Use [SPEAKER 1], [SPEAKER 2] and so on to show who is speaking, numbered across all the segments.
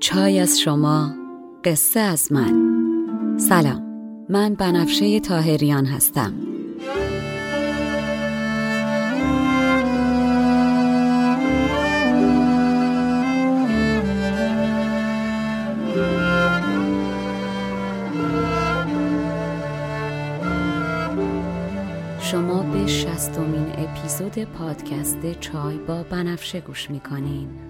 [SPEAKER 1] چای از شما قصه از من. سلام من بنفشه تاهریان هستم. شما به شستمین اپیزود پادکست چای با بنفشه گوش می‌کنین.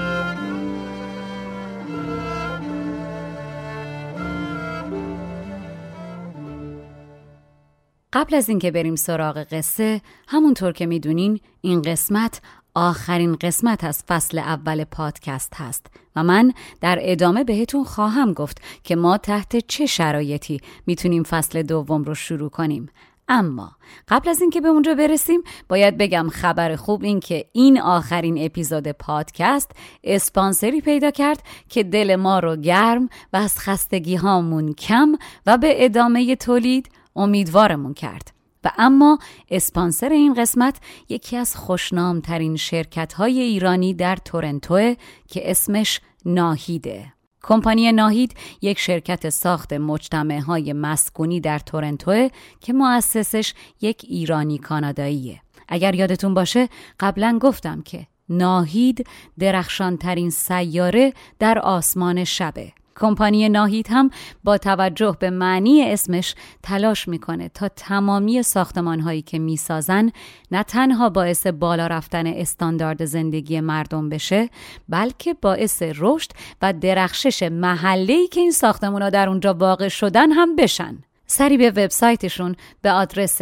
[SPEAKER 1] قبل از اینکه بریم سراغ قصه همونطور که می‌دونین این قسمت آخرین قسمت از فصل اول پادکست هست و من در ادامه بهتون خواهم گفت که ما تحت چه شرایطی می‌تونیم فصل دوم رو شروع کنیم. اما قبل از اینکه به اونجا برسیم باید بگم خبر خوب این که این آخرین اپیزود پادکست اسپانسری پیدا کرد که دل ما رو گرم و از خستگی هامون کم و به ادامه تولید امیدوارمون کرد. و اما اسپانسر این قسمت یکی از خوشنامترین شرکت های ایرانی در تورنتو که اسمش ناهیده. کمپانی ناهید یک شرکت ساخت مجتمع های مسکونی در تورنتو که مؤسسش یک ایرانی کاناداییه. اگر یادتون باشه قبلا گفتم که ناهید درخشانترین سیاره در آسمان شبه. کمپانی ناهید هم با توجه به معنی اسمش تلاش می‌کنه تا تمامی ساختمان هایی که می‌سازن نه تنها باعث بالا رفتن استاندارد زندگی مردم بشه بلکه باعث رشد و درخشش محله که این ساختمان ها در اونجا واقع شدن هم بشن. سری به وبسایتشون به آدرس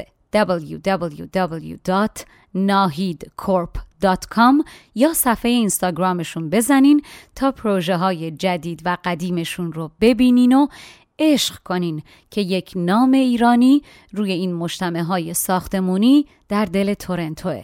[SPEAKER 1] www.nahidcorp.com یا صفحه اینستاگرامشون بزنین تا پروژه های جدید و قدیمشون رو ببینین و عشق کنین که یک نام ایرانی روی این مجتمع های ساختمونی در دل تورنتوه.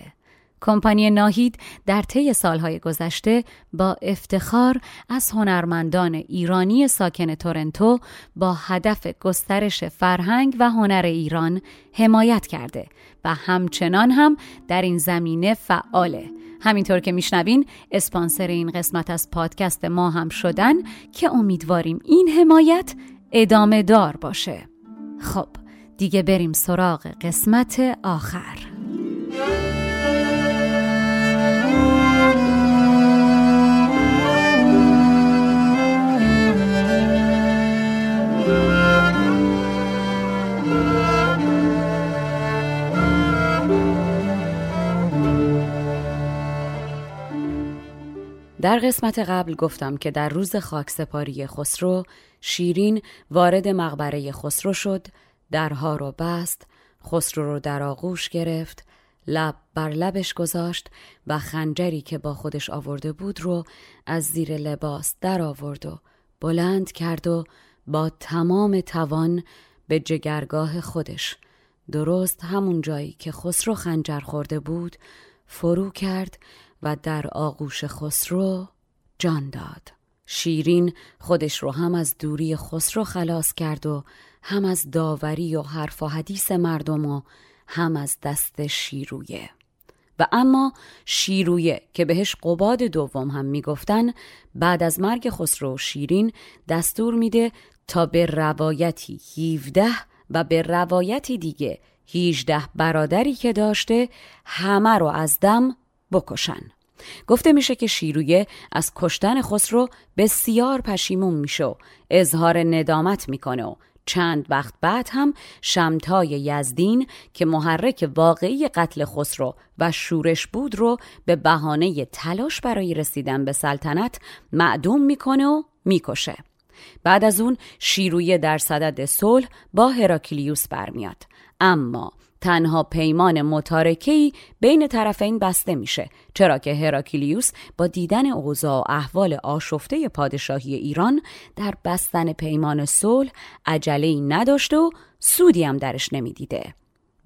[SPEAKER 1] کمپانی ناهید در طی سالهای گذشته با افتخار از هنرمندان ایرانی ساکن تورنتو با هدف گسترش فرهنگ و هنر ایران حمایت کرده و همچنان هم در این زمینه فعاله. همینطور که میشنوین اسپانسر این قسمت از پادکست ما هم شدن که امیدواریم این حمایت ادامه دار باشه. خب دیگه بریم سراغ قسمت آخر. در قسمت قبل گفتم که در روز خاکسپاری خسرو شیرین وارد مقبره خسرو شد درها رو بست خسرو رو در آغوش گرفت لب بر لبش گذاشت و خنجری که با خودش آورده بود رو از زیر لباس در آورد و بلند کرد و با تمام توان به جگرگاه خودش درست همون جایی که خسرو خنجر خورده بود فرو کرد و در آغوش خسرو جان داد. شیرین خودش رو هم از دوری خسرو خلاص کرد و هم از داوری و حرف و حدیث مردم و هم از دست شیرویه. و اما شیرویه که بهش قباد دوم هم می‌گفتن بعد از مرگ خسرو شیرین دستور میده تا به روایتی 17 و به روایتی دیگه 18 برادری که داشته همه رو از دم بکشن. گفته میشه که شیرویه از کشتن خسرو بسیار پشیمون میشه و اظهار ندامت می‌کنه و چند وقت بعد هم شمتای یزدین که محرک واقعی قتل خسرو و شورش بود رو به بهانه تلاش برای رسیدن به سلطنت معدوم می‌کنه و می‌کشه. بعد از اون شیرویه در صدد صلح با هراکلیوس برمیاد اما تنها پیمان متارکهی بین طرفین بسته میشه چرا که هراکلیوس با دیدن اوضاع و احوال آشفته پادشاهی ایران در بستن پیمان صلح عجله نداشته و سودی هم درش نمی‌دیده.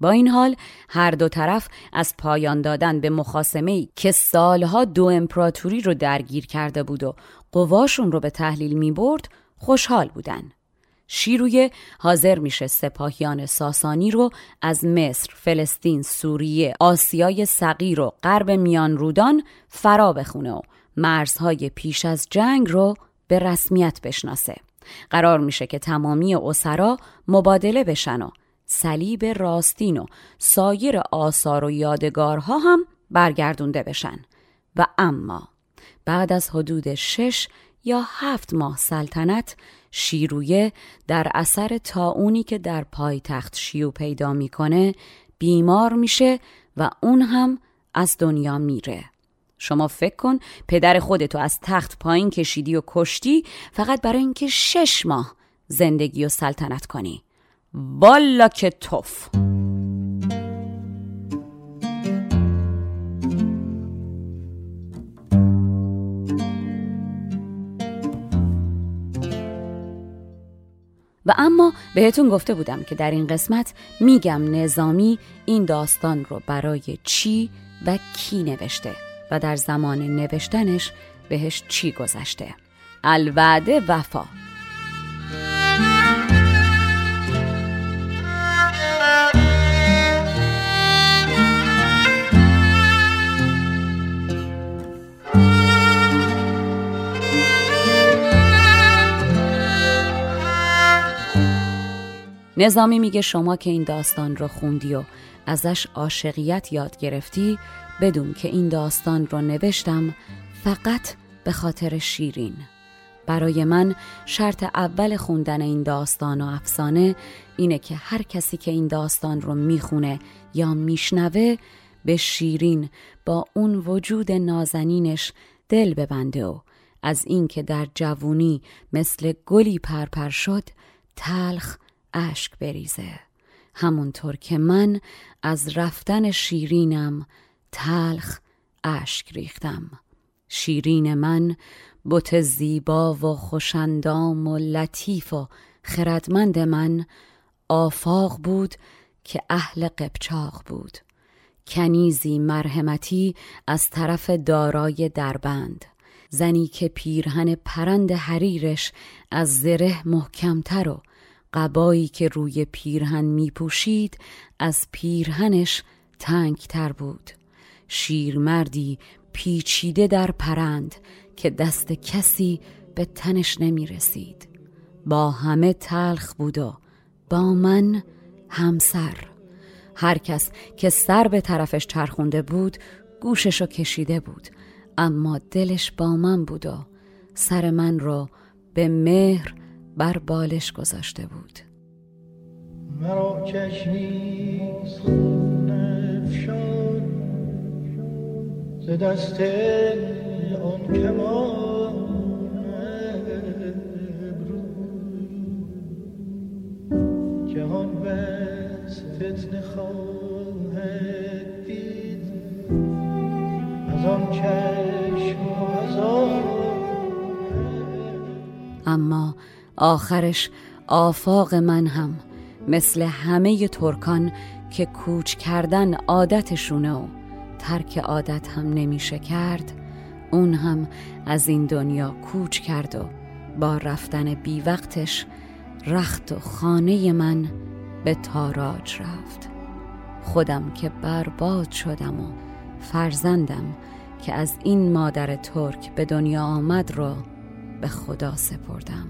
[SPEAKER 1] با این حال هر دو طرف از پایان دادن به مخاسمه که سالها دو امپراتوری رو درگیر کرده بود و قواشون رو به تحلیل می برد خوشحال بودن. شیرویه حاضر میشه سپاهیان ساسانی رو از مصر، فلسطین، سوریه، آسیای صغیر و غرب میان رودان فرا بخونه و مرزهای پیش از جنگ رو به رسمیت بشناسه. قرار میشه که تمامی اسرا مبادله بشن و صلیب راستین و سایر آثار و یادگارها هم برگردونده بشن و اما بعد از حدود شش یا هفت ماه سلطنت شیرویه در اثر تاونی که در پایتخت شیو پیدا می‌کنه بیمار میشه و اون هم از دنیا میره. شما فکر کن پدر خودتو از تخت پایین کشیدی و کشتی فقط برای اینکه شش ماه زندگی و سلطنت کنی. والا که توف! و اما بهتون گفته بودم که در این قسمت میگم نظامی این داستان رو برای چی و کی نوشته و در زمان نوشتنش بهش چی گذشته. الوعده وفا. نظامی میگه شما که این داستان رو خوندی و ازش عاشقیت یاد گرفتی بدون که این داستان رو نوشتم فقط به خاطر شیرین. برای من شرط اول خوندن این داستان و افسانه اینه که هر کسی که این داستان رو می‌خونه یا میشنوه به شیرین با اون وجود نازنینش دل ببنده و از اینکه در جوونی مثل گلی پرپر شد تلخ اشک بریزه. همونطور که من از رفتن شیرینم تلخ اشک ریختم. شیرین من بت زیبا و خوشندام و لطیف و خردمند من آفاق بود که اهل قبچاق بود. کنیزی مرحمتی از طرف دارای دربند. زنی که پیرهن پرند حریرش از زره محکمتر و قبایی که روی پیرهن می پوشید از پیرهنش تنگتر بود. شیرمردی پیچیده در پرند که دست کسی به تنش نمی رسید با همه تلخ بود و با من همسر. هر کس که سر به طرفش چرخونده بود گوششو کشیده بود. اما دلش با من بود و سر من رو به مهر بر بالش گذاشته بود. مرا چشمیز خون افشان ز دست آن کمان جهان بس فتنه خواهد دید از آن چشم و از اما آخرش آفاق من هم مثل همه ترکان که کوچ کردن عادتشونه و ترک عادت هم نمیشه کرد اون هم از این دنیا کوچ کرد و با رفتن بی وقتش رخت و خانه من به تاراج رفت. خودم که برباد شدم و فرزندم که از این مادر ترک به دنیا آمد رو به خدا سپردم.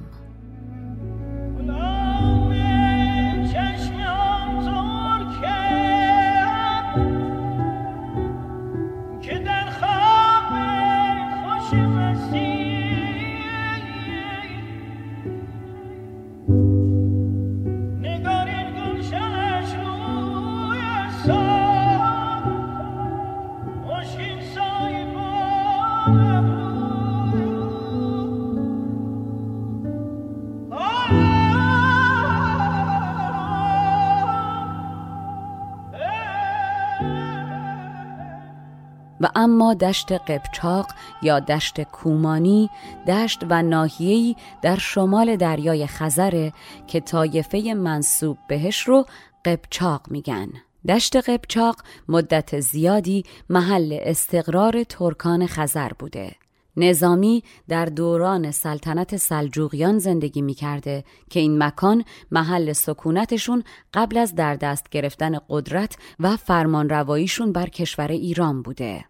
[SPEAKER 1] اما دشت قبچاق یا دشت کومانی دشت و ناحیه‌ای در شمال دریای خزره که طایفه منصوب بهش رو قبچاق میگن دشت قبچاق مدت زیادی محل استقرار ترکان خزر بوده نظامی در دوران سلطنت سلجوقیان زندگی می کرده که این مکان محل سکونتشون قبل از در دست گرفتن قدرت و فرمان رواییشون بر کشور ایران بوده.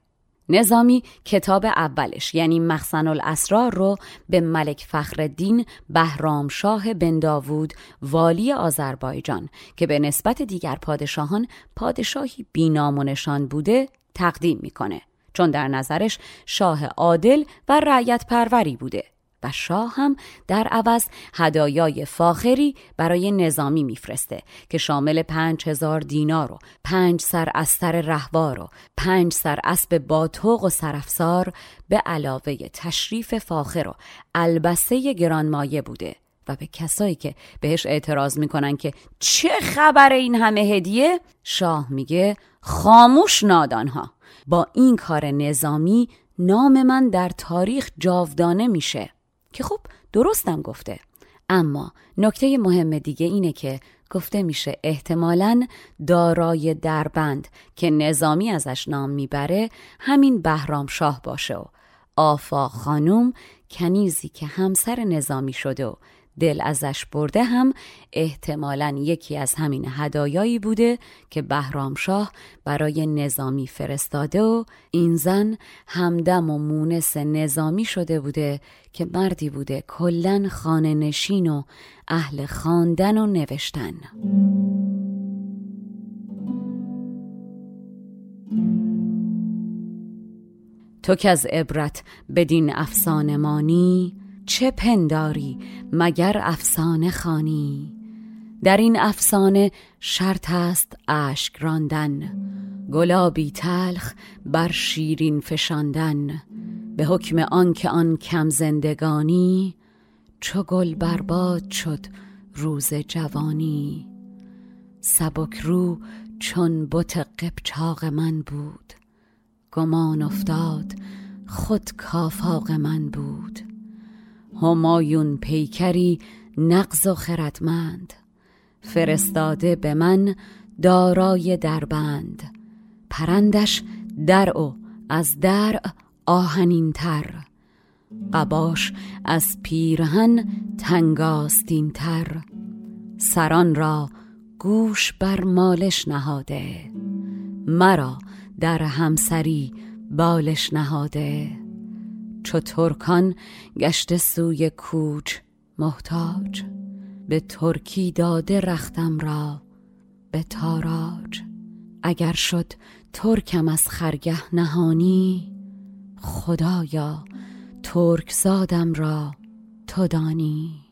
[SPEAKER 1] نظامی کتاب اولش یعنی مخزن الاسرار رو به ملک فخردین بهرام شاه بن داوود والی آذربایجان که به نسبت دیگر پادشاهان پادشاهی بینام و نشان بوده تقدیم می‌کنه. چون در نظرش شاه عادل و رعیت پروری بوده. و شاه هم در عوض هدایای فاخری برای نظامی میفرسته که شامل پنج هزار دینار و پنج سر استر رهوار و پنج سر اسب باتوق و سرفسار به علاوه تشریف فاخر و البسه گرانمایه بوده و به کسایی که بهش اعتراض می‌کنن که چه خبر این همه هدیه شاه میگه خاموش نادانها با این کار نظامی نام من در تاریخ جاودانه میشه. که خب درستم گفته. اما نکته مهم دیگه اینه که گفته میشه احتمالا دارای دربند که نظامی ازش نام می‌بره همین بهرام شاه باشه و آفا خانوم کنیزی که همسر نظامی شده و دل ازش برده هم احتمالا یکی از همین هدایایی بوده که بهرام شاه برای نظامی فرستاده و این زن همدم و مونس نظامی شده بوده که مردی بوده کلن خانه نشین و اهل خواندن و نوشتن. تو که از عبرت بدین افسانمانی چه پنداری مگر افسانه خانی در این افسانه شرط است اشک راندن گلابی تلخ بر شیرین فشاندن. به حکم آنکه آن کم زندگانی چو گل برباد شد روز جوانی. سبک رو چون بت قبچاق من بود گمان افتاد خود کافاق من بود. همایون پیکری نقض و خردمند. فرستاده به من دارای دربند. پرندش در و از در آهنین تر قباش از پیرهن تنگاستین تر سران را گوش بر مالش نهاده. مرا در همسری بالش نهاده. چو ترکان گشته سوی کوچ محتاج. به ترکی داده رختم را به تاراج. اگر شد ترکم از خرگه نهانی خدایا ترک زادم را تو دانی.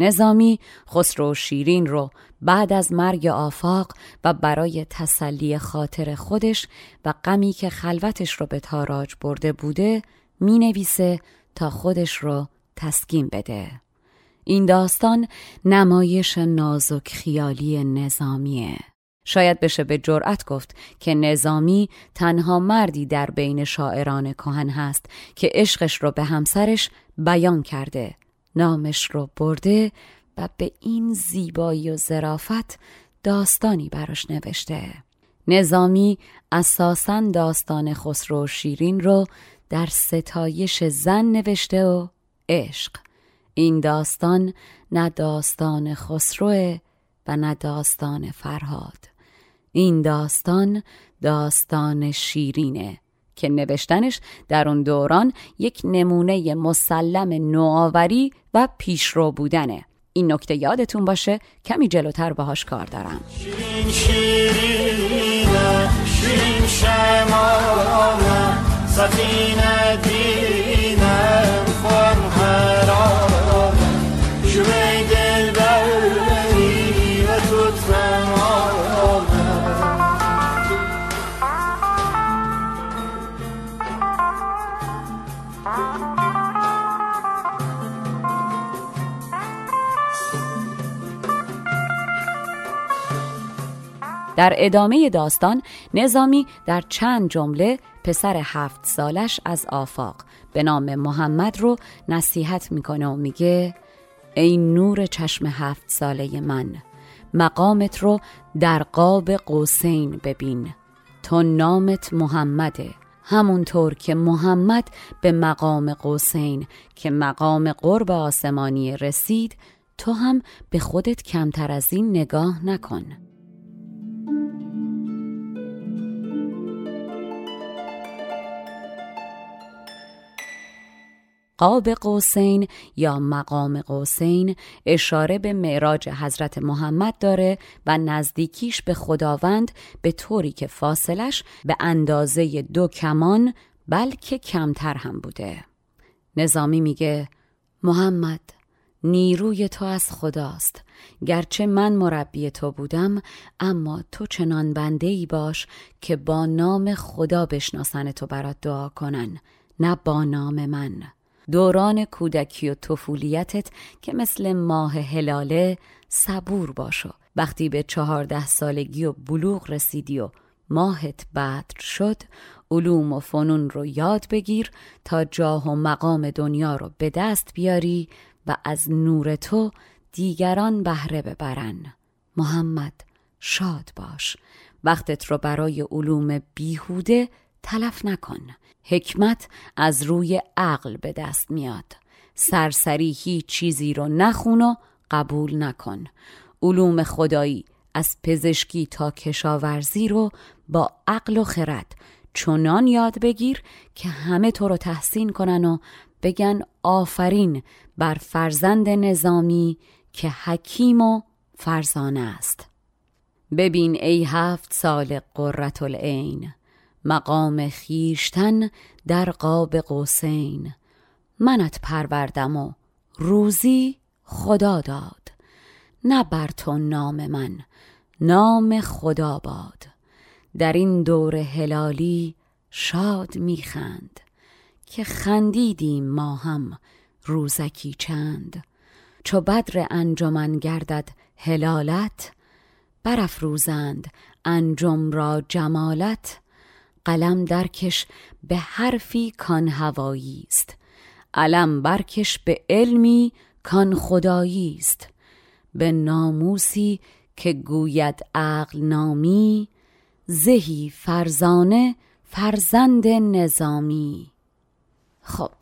[SPEAKER 1] نظامی خسرو شیرین رو بعد از مرگ آفاق و برای تسلی خاطر خودش و غمی که خلوتش رو به تاراج برده بوده می نویسه تا خودش رو تسکین بده. این داستان نمایش نازک خیالی نظامیه. شاید بشه به جرأت گفت که نظامی تنها مردی در بین شاعران کهن هست که عشقش رو به همسرش بیان کرده نامش رو برده و به این زیبایی و ظرافت داستانی براش نوشته. نظامی اساسا داستان خسرو شیرین رو در ستایش زن نوشته و عشق این داستان نه داستان خسروه و نه داستان فرهاد این داستان داستان شیرینه که نوشتنش در اون دوران یک نمونه مسلم نوآوری و پیشرو بودنه این نکته یادتون باشه کمی جلوتر باهاش کار دارم شیرین شیرین شیرین سفینه دینم خورم هرارم شوی دل بری و توتم در ادامه داستان نظامی در چند جمله پسر هفت سالش از آفاق. به نام محمد رو نصیحت می‌کنه و میگه ای نور چشم هفت ساله من مقامت رو در قاب قوسین ببین. تو نامت محمده. همونطور که محمد به مقام قوسین که مقام قرب آسمانی رسید تو هم به خودت کمتر از این نگاه نکن. قاب قوسین یا مقام قوسین اشاره به معراج حضرت محمد داره و نزدیکیش به خداوند به طوری که فاصلش به اندازه دو کمان بلکه کمتر هم بوده. نظامی میگه محمد نیروی تو از خداست. گرچه من مربی تو بودم اما تو چنان بنده ای باش که با نام خدا بشناسن تو برات دعا کنن نه با نام من. دوران کودکی و طفولیتت که مثل ماه هلاله صبور باشو. وقتی به چهارده سالگی و بلوغ رسیدی و ماهت بدر شد علوم و فنون رو یاد بگیر تا جاه و مقام دنیا رو به دست بیاری و از نور تو دیگران بهره ببرن. محمد شاد باش. وقتت رو برای علوم بیهوده تلف نکن. حکمت از روی عقل به دست میاد. سرسری هیچ چیزی رو نخون و قبول نکن. علوم خدایی از پزشکی تا کشاورزی رو با عقل و خرد چنان یاد بگیر که همه تو رو تحسین کنن و بگن آفرین بر فرزند نظامی که حکیم و فرزانه است. ببین ای هفت سال قررت العین. مقام خیشتن در قاب قوسین. منت پروردم و روزی خدا داد. نه بر تو نام من نام خدا باد. در این دور هلالی شاد میخند که خندیدیم ما هم روزکی چند. چو بدر انجمن گردد هلالت برافروزند انجم را جمالت. قلم درکش به حرفی کان هوایی است. علم برکش به علمی کان خدایی است. به ناموسی که گوید عقل نامی زهی فرزانه فرزند نظامی. خب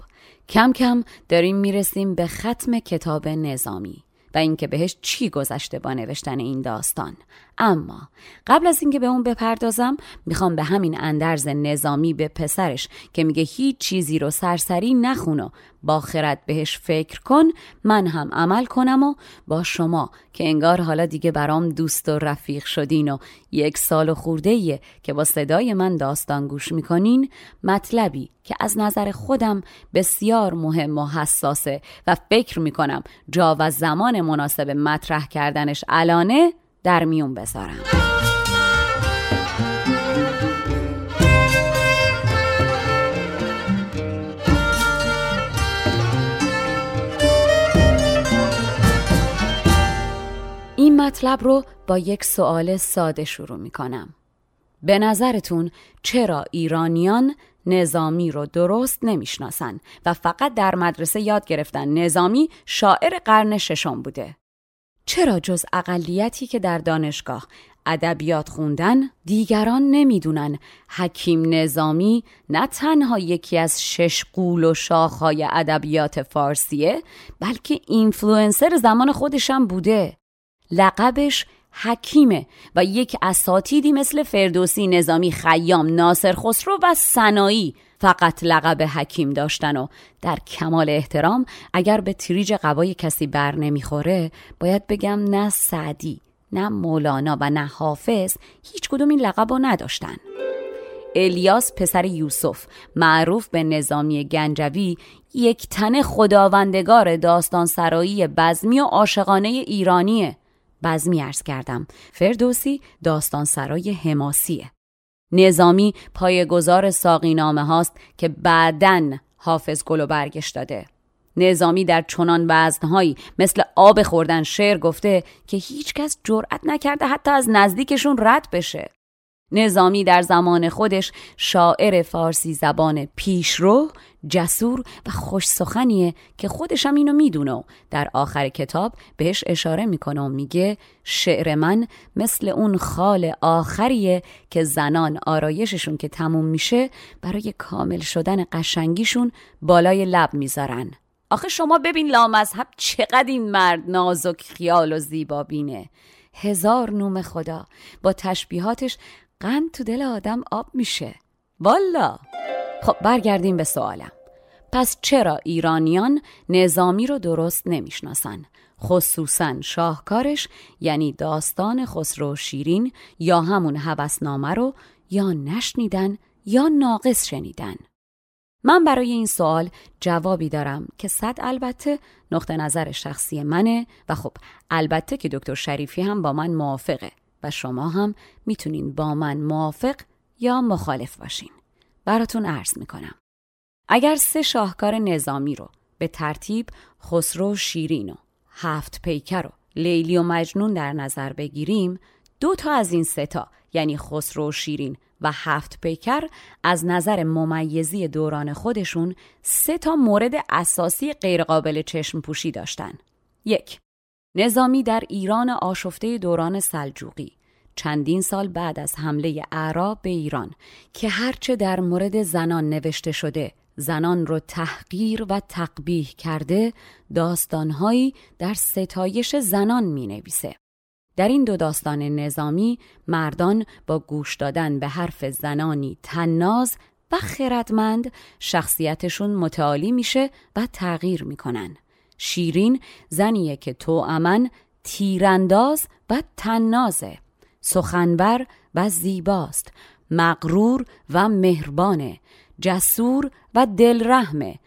[SPEAKER 1] کم کم داریم می‌رسیم به ختم کتاب نظامی و اینکه بهش چی گذشته با نوشتن این داستان. اما قبل از اینکه به اون بپردازم می‌خوام به همین اندرز نظامی به پسرش که میگه هیچ چیزی رو سرسری نخون و با خرد بهش فکر کن من هم عمل کنم و با شما که انگار حالا دیگه برام دوست و رفیق شدین و یک سال و خورده که با صدای من داستان گوش می‌کنین مطلبی که از نظر خودم بسیار مهم و حساسه و فکر می‌کنم جا و زمان مناسب مطرح کردنش الانه در میون بذارم این مطلب رو با یک سوال ساده شروع می کنم. به نظرتون چرا ایرانیان نظامی رو درست نمی‌شناسن و فقط در مدرسه یاد گرفتن نظامی شاعر قرن ششم بوده؟ چرا جز اقلیتی که در دانشگاه؟ ادبیات خوندن دیگران نمی‌دونن. حکیم نظامی نه تنها یکی از شش غول و شاخهای ادبیات فارسیه بلکه اینفلوئنسر زمان خودشم بوده. لقبش حکیمه و یک اساتیدی مثل فردوسی نظامی خیام ناصر خسرو و سنایی فقط لقب حکیم داشتن و در کمال احترام اگر به تریج قبای کسی بر نمی‌خوره باید بگم نه سعدی نه مولانا و نه حافظ هیچ کدوم این لقب رو نداشتن. الیاس پسر یوسف معروف به نظامی گنجوی یک تن خداوندگار داستان سرایی بزمی و عاشقانه ایرانیه. بزمی ارز کردم فردوسی داستان سرای حماسیه. نظامی پایگزار ساقینامه هاست که بعدن حافظ گل و برگش داده. نظامی در چنان وزنهایی مثل آب خوردن شعر گفته که هیچکس جرأت نکرده حتی از نزدیکشون رد بشه. نظامی در زمان خودش شاعر فارسی زبان پیشرو جسور و خوش سخنیه که خودش هم اینو می‌دونه در آخر کتاب بهش اشاره می‌کنه و میگه شعر من مثل اون خال آخریه که زنان آرایششون که تموم میشه برای کامل شدن قشنگیشون بالای لب می‌ذارن. آخه شما ببین لامذهب چقدر این مرد نازک خیال و زیبا بینه. هزار نوم خدا با تشبیهاتش قند تو دل آدم آب میشه. والا! خب برگردیم به سوالم. پس چرا ایرانیان نظامی رو درست نمی‌شناسن؟ خصوصا شاهکارش یعنی داستان خسرو شیرین یا همون هوسنامه رو یا نشنیدن یا ناقص شنیدن؟ من برای این سوال جوابی دارم که صد البته نقطه نظر شخصی منه و خب البته که دکتر شریفی هم با من موافقه. و شما هم می‌تونین با من موافق یا مخالف باشین براتون عرض می‌کنم اگر سه شاهکار نظامی رو به ترتیب خسرو شیرین و هفت پیکر و لیلی و مجنون در نظر بگیریم دو تا از این سه تا یعنی خسرو و شیرین و هفت پیکر از نظر ممیزی دوران خودشون سه تا مورد اساسی غیرقابل چشم پوشی داشتن. یک نظامی در ایران آشفته دوران سلجوقی چندین سال بعد از حمله اعراب به ایران که هرچه در مورد زنان نوشته شده زنان رو تحقیر و تقبیح کرده داستانهایی در ستایش زنان می نویسه. در این دو داستان نظامی مردان با گوش دادن به حرف زنانی تناز و خردمند شخصیتشون متعالی میشه و تغییر می‌کنن. شیرین زنیه که تو امن تیرانداز و تنازه سخنبر و زیباست. مغرور و مهربانه. جسور و دلرحمه.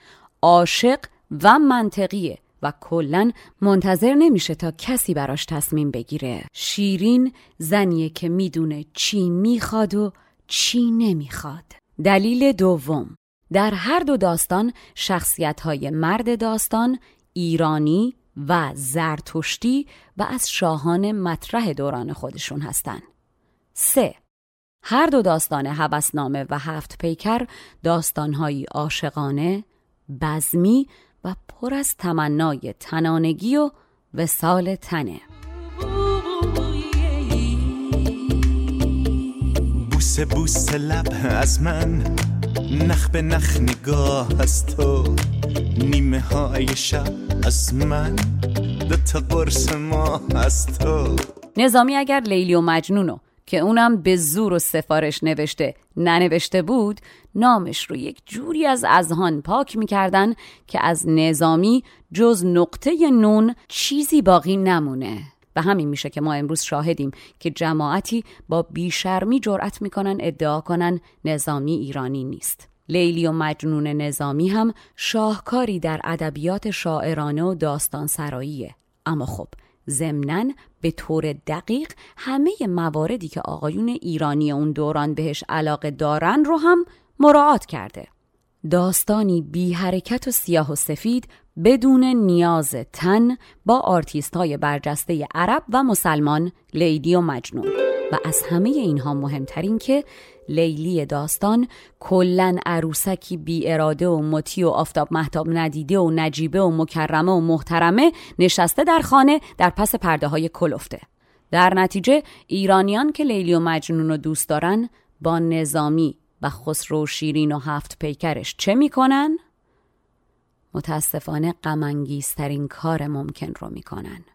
[SPEAKER 1] عاشق و منطقیه و کلا منتظر نمیشه تا کسی براش تصمیم بگیره. شیرین زنیه که می‌دونه چی می‌خواد و چی نمی‌خواد. دلیل دوم. در هر دو داستان شخصیت های مرد داستان ایرانی و زرتشتی و از شاهان مطرح دوران خودشون هستند. سه هر دو داستان هوسنامه و هفت پیکر داستانهایی عاشقانه، بزمی و پر از تمنای تنانگی و وسال تنه
[SPEAKER 2] بوسه بوسه لب از من. نخ به نخ نگاه از تو. نیمه های شب از من. دو تا قرص ما از تو.
[SPEAKER 1] نظامی اگر لیلی و مجنونو که اونم به زور و سفارش نوشته ننوشته بود نامش رو یک جوری از اذهان پاک می‌کردن که از نظامی جز نقطه نون چیزی باقی نمونه. و همین میشه که ما امروز شاهدیم که جماعتی با بیشرمی جرأت می‌کنن ادعا کنن نظامی ایرانی نیست. لیلی و مجنون نظامی هم شاهکاری در ادبیات شاعرانه و داستان سراییه اما خب ضمنا به طور دقیق همه مواردی که آقایون ایرانی اون دوران بهش علاقه دارن رو هم مراعات کرده. داستانی بی حرکت و سیاه و سفید بدون نیاز تن با آرتیست های برجسته عرب و مسلمان لیلی و مجنون و از همه اینها مهمترین که لیلی داستان کلا عروسکی بی اراده و مطیع و آفتاب مهتاب ندیده و نجیبه و مکرمه و محترمه نشسته در خانه در پس پرده های کلفته در نتیجه ایرانیان که لیلی و مجنون رو دوست دارن با نظامی و خسرو شیرین و هفت پیکرش چه می‌کنن؟ متاسفانه غمانگیزترین کار ممکن رو می‌کنن.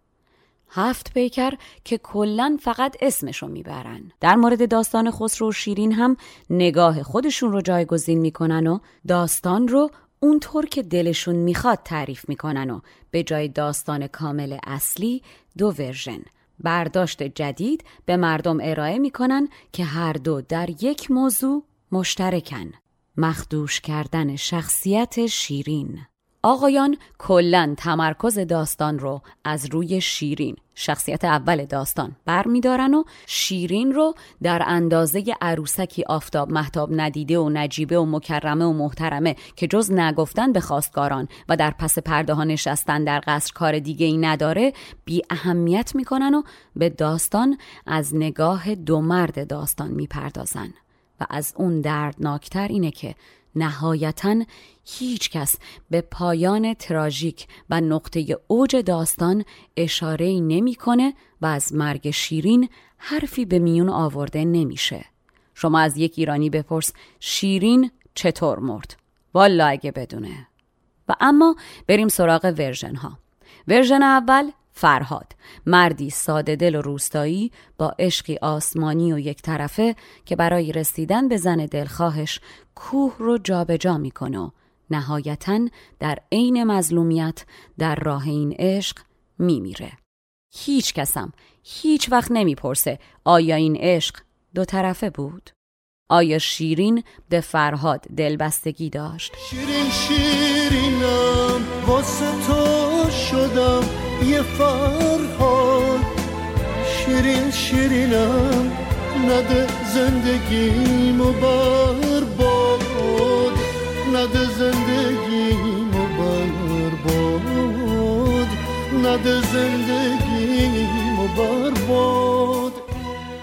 [SPEAKER 1] هفت پیکر که کلا فقط اسمشو می‌برن. در مورد داستان خسرو و شیرین هم نگاه خودشون رو جایگزین می‌کنن و داستان رو اونطور که دلشون می‌خواد تعریف می‌کنن و به جای داستان کامل اصلی دو ورژن. برداشت جدید به مردم ارائه می‌کنن که هر دو در یک موضوع مشترکن. مخدوش کردن شخصیت شیرین. آقایان کلا تمرکز داستان رو از روی شیرین شخصیت اول داستان برمیدارن و شیرین رو در اندازه عروسکی آفتاب محتاب ندیده و نجیبه و مکرمه و محترمه که جز نگفتن به خواستگاران و در پس پرده ها نشستن در قصر کار دیگه ای نداره بی اهمیت می‌کنن و به داستان از نگاه دو مرد داستان می‌پردازن. و از اون دردناکتر اینه که نهایتا هیچ کس به پایان تراژیک و نقطه اوج داستان اشاره نمی‌کنه و از مرگ شیرین حرفی به میون آورده نمیشه. شما از یک ایرانی بپرس شیرین چطور مرد؟ والا اگه بدونه. و اما بریم سراغ ورژن ها. ورژن اول فرهاد مردی ساده دل و روستایی با عشقی آسمانی و یک طرفه که برای رسیدن به زن دلخواهش کوه رو جابجا می‌کنه و نهایتا در عین مظلومیت در راه این عشق میمیره هیچ کسم هیچ وقت نمی‌پرسه آیا این عشق دو طرفه بود؟ آیا شیرین به فرهاد دلبستگی داشت؟
[SPEAKER 3] شیرین شیرینم واسه تو شدم یه فرهاد. شیرین شیرینم نده زندگیمو برباد. نده زندگیمو برباد. نده زندگیمو برباد.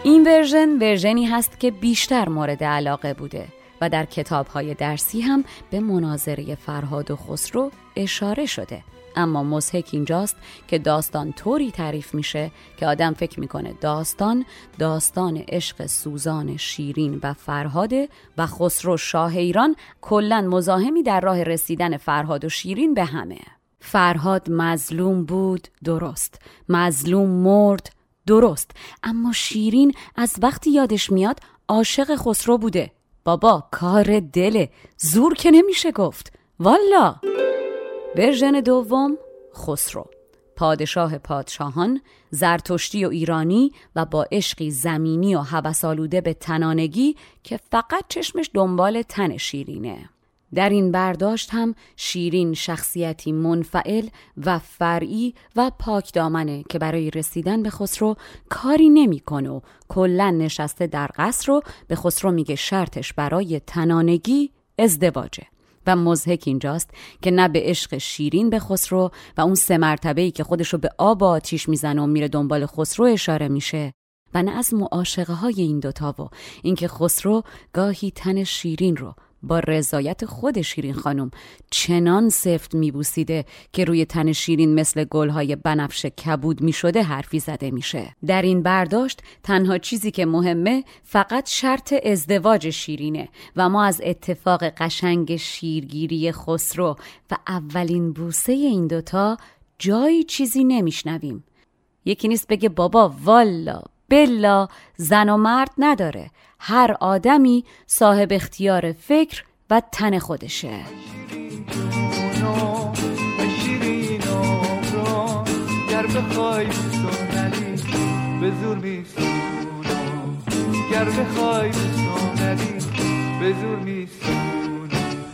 [SPEAKER 1] این ورژن ورژنی هست که بیشتر مورد علاقه بوده و در کتابهای درسی هم به مناظره فرهاد و خسرو اشاره شده. اما مزهک اینجاست که داستان طوری تعریف میشه که آدم فکر می‌کنه داستان داستان عشق سوزان شیرین و فرهاده و خسرو شاه ایران کلا مزاحمی در راه رسیدن فرهاد و شیرین به همه. فرهاد مظلوم بود درست. مظلوم مرد درست. اما شیرین از وقتی یادش میاد عاشق خسرو بوده. بابا کار دله. زور که نمیشه گفت. والا! ورژن دوم خسرو. پادشاه پادشاهان زرتشتی و ایرانی و با عشقی زمینی و هوسالوده به تنانگی که فقط چشمش دنبال تن شیرینه. در این برداشت هم شیرین شخصیتی منفعل و فرعی و پاک دامنه که برای رسیدن به خسرو کاری نمی‌کنه و کلا نشسته در قصر رو به خسرو میگه شرطش برای تنانگی ازدواجه. و مزهک اینجاست که نه به عشق شیرین به خسرو و اون سه مرتبه ای که خودشو به آب و آتیش می‌زنه و میره دنبال خسرو اشاره میشه و نه از معاشقه های این دوتا و اینکه خسرو گاهی تن شیرین رو با رضایت خود شیرین خانم چنان سفت میبوسیده که روی تن شیرین مثل گلهای بنفش کبود می‌شده حرفی زده میشه. در این برداشت تنها چیزی که مهمه فقط شرط ازدواج شیرینه و ما از اتفاق قشنگ شیرگیری خسرو و اولین بوسه این دوتا جایی چیزی نمیشنویم. یکی نیست بگه بابا والا. بلا زن و مرد نداره. هر آدمی صاحب اختیار فکر و تن خودشه. گر بخوای به زور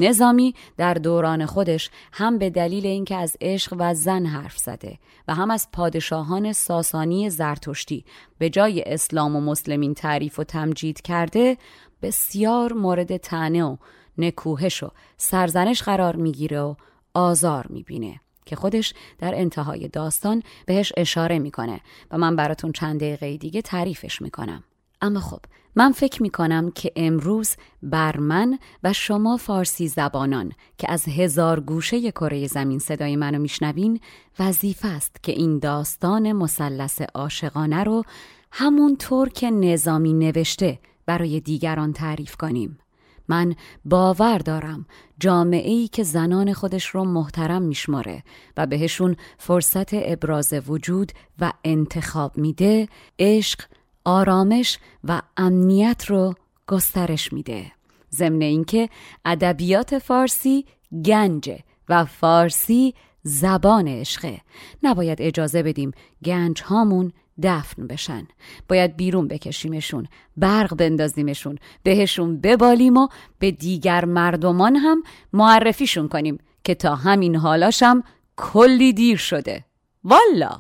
[SPEAKER 1] نظامی در دوران خودش هم به دلیل اینکه از عشق و زن حرف زده و هم از پادشاهان ساسانی زرتشتی به جای اسلام و مسلمین تعریف و تمجید کرده بسیار مورد تنه و نکوهش و سرزنش قرار می‌گیره و آزار می‌بینه که خودش در انتهای داستان بهش اشاره می‌کنه و من براتون چند دقیقه دیگه تعریفش می‌کنم. اما خب من فکر می کنم که امروز بر من و شما فارسی زبانان که از هزار گوشه کره زمین صدای منو میشنوین وظیفه است که این داستان مثلث عاشقانه رو همونطور که نظامی نوشته برای دیگران تعریف کنیم. من باور دارم جامعه ای که زنان خودش رو محترم میشماره و بهشون فرصت ابراز وجود و انتخاب میده عشق آرامش و امنیت رو گسترش میده. ضمن اینکه ادبیات فارسی گنجه و فارسی زبان عشقه. نباید اجازه بدیم گنج هامون دفن بشن. باید بیرون بکشیمشون برق بندازیمشون بهشون ببالیم و به دیگر مردمان هم معرفیشون کنیم که تا همین حالاشم کلی دیر شده. والا!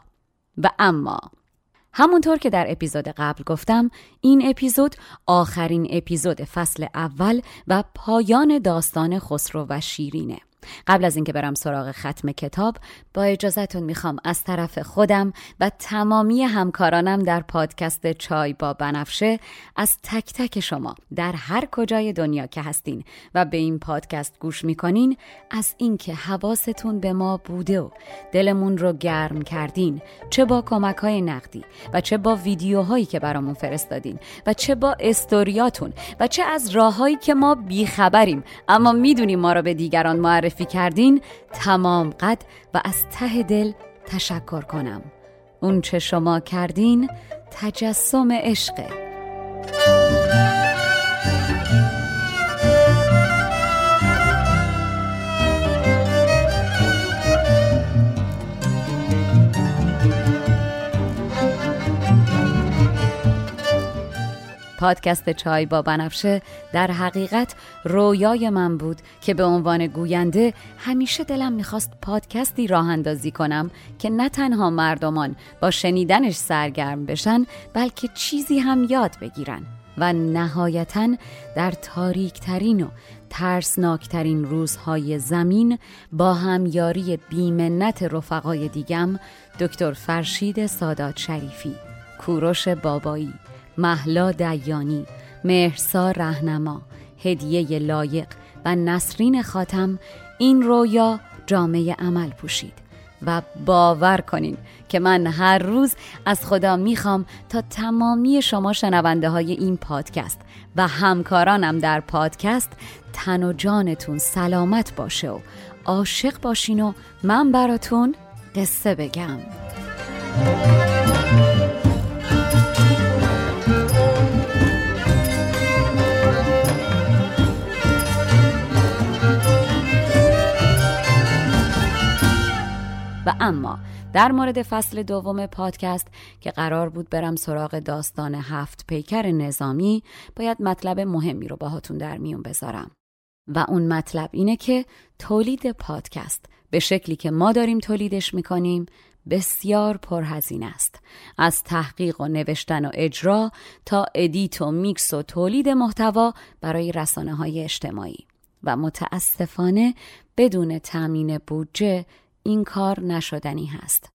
[SPEAKER 1] و اما همونطور که در اپیزود قبل گفتم این اپیزود آخرین اپیزود فصل اول و پایان داستان خسرو و شیرینه. قبل از اینکه برم سراغ ختم کتاب با اجازهتون می‌خوام از طرف خودم و تمامی همکارانم در پادکست چای با بنفشه از تک تک شما در هر کجای دنیا که هستین و به این پادکست گوش می‌کنین از اینکه حواستون به ما بوده و دلمون رو گرم کردین چه با کمک های نقدی و چه با ویدیوهایی که برامون فرستادین و چه با استوریاتون و چه از راههایی که ما بیخبریم اما می‌دونیم ما رو به دیگران معرفی معرفی کردین تمام قد و از ته دل تشکر کنم. اون چه شما کردین تجسم عشقه پادکست چای با بنفشه در حقیقت رویای من بود که به عنوان گوینده همیشه دلم می‌خواست پادکستی راه اندازی کنم که نه تنها مردمان با شنیدنش سرگرم بشن بلکه چیزی هم یاد بگیرن و نهایتا در تاریکترین و ترسناکترین روزهای زمین با همیاری بیمنت رفقای دیگم دکتر فرشید سادات شریفی کوروش بابایی. محلا دیانی مهرسا رهنما هدیه لایق و نسرین خاتم این رویا جامعه عمل پوشید و باور کنین که من هر روز از خدا می‌خوام تا تمامی شما شنونده های این پادکست و همکارانم در پادکست تن و جانتون سلامت باشه و عاشق باشین و من براتون قصه بگم. و اما در مورد فصل دوم پادکست که قرار بود برم سراغ داستان هفت پیکر نظامی باید مطلب مهمی رو باهاتون در میون بذارم. و اون مطلب اینه که تولید پادکست به شکلی که ما داریم تولیدش می‌کنیم بسیار پرهزینه است. از تحقیق و نوشتن و اجرا تا edit و میکس و تولید محتوا برای رسانه های اجتماعی. و متاسفانه بدون تامین بودجه این کار نشدنی هست.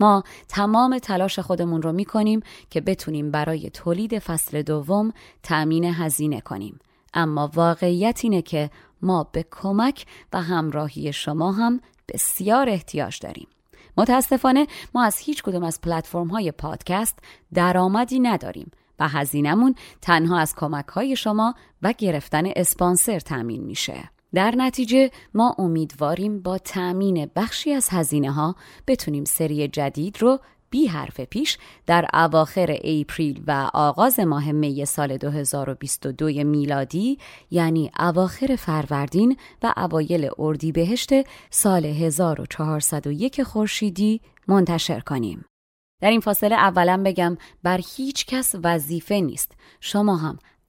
[SPEAKER 1] ما تمام تلاش خودمون رو می کنیم که بتونیم برای تولید فصل دوم تأمین هزینه کنیم. اما واقعیت اینه که ما به کمک و همراهی شما هم بسیار احتیاج داریم. متاسفانه ما از هیچ کدوم از پلتفرم های پادکست درآمدی نداریم و هزینهمون تنها از کمک های شما و گرفتن اسپانسر تأمین میشه. در نتیجه ما امیدواریم با تأمین بخشی از هزینه ها بتونیم سری جدید رو بی حرف پیش در اواخر اپریل و آغاز ماه می سال 2022 میلادی یعنی اواخر فروردین و اوایل اردیبهشت سال 1401 خورشیدی منتشر کنیم. در این فاصله اولا بگم بر هیچ کس وظیفه نیست شما هم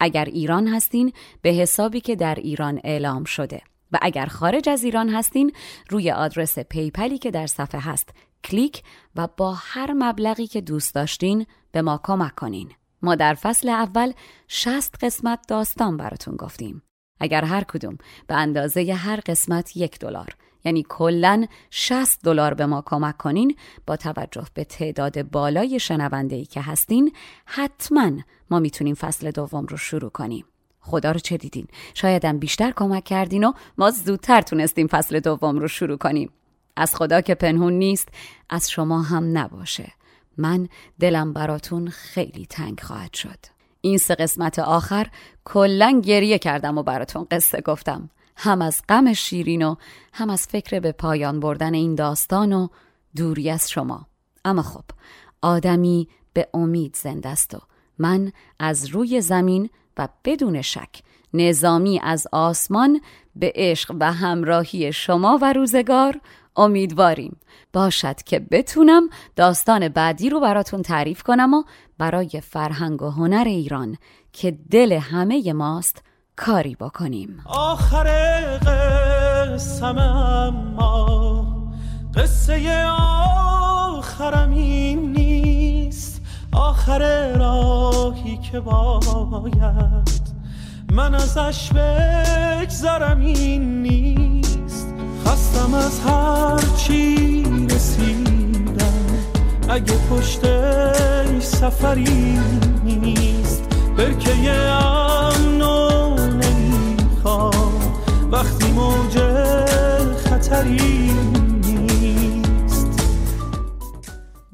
[SPEAKER 1] اگر ایران هستین به حسابی که در ایران اعلام شده و اگر خارج از ایران هستین روی آدرس PayPal ی که در صفحه هست کلیک و با هر مبلغی که دوست داشتین به ما کمک کنین. ما در فصل اول 60 قسمت داستان براتون گفتیم. اگر هر کدوم به اندازه هر قسمت یک دلار یعنی کلا 60 دلار به ما کمک کنین با توجه به تعداد بالای شنونده ای که هستین حتما ما می‌تونیم فصل دوم رو شروع کنیم. خدا رو چه دیدین؟ شایدم بیشتر کمک کردین و ما زودتر تونستیم فصل دوم رو شروع کنیم. از خدا که پنهون نیست از شما هم نباشه. من دلم براتون خیلی تنگ خواهد شد. این سه قسمت آخر کلا گریه کردم و براتون قصه گفتم. هم از غم شیرین و هم از فکر به پایان بردن این داستان و دوری از شما. اما خب آدمی به امید زنده است و من از روی زمین و بدون شک نظامی از آسمان به عشق و همراهی شما و روزگار امیدواریم. باشد که بتونم داستان بعدی رو براتون تعریف کنم و برای فرهنگ و هنر ایران که دل همه ماست کاری بکنیم.
[SPEAKER 2] آخر قسم اما قصه آخرم این نیست. آخر راهی که باید من ازش بگذرم این نیست. خستم از هر چی رسیدم. اگه پشت سفری نیست. برکه وقتی موج خطری.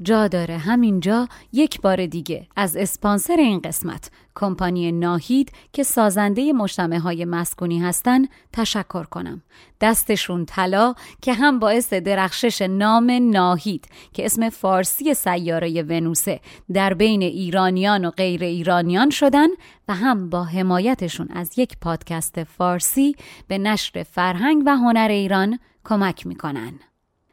[SPEAKER 1] جا داره همینجا یک بار دیگه از اسپانسر این قسمت کمپانی ناهید که سازنده مجتمع های مسکونی هستن تشکر کنم. دستشون طلا که هم باعث درخشش نام ناهید که اسم فارسی سیاره ونوسه در بین ایرانیان و غیر ایرانیان شدن و هم با حمایتشون از یک پادکست فارسی به نشر فرهنگ و هنر ایران کمک می‌کنن.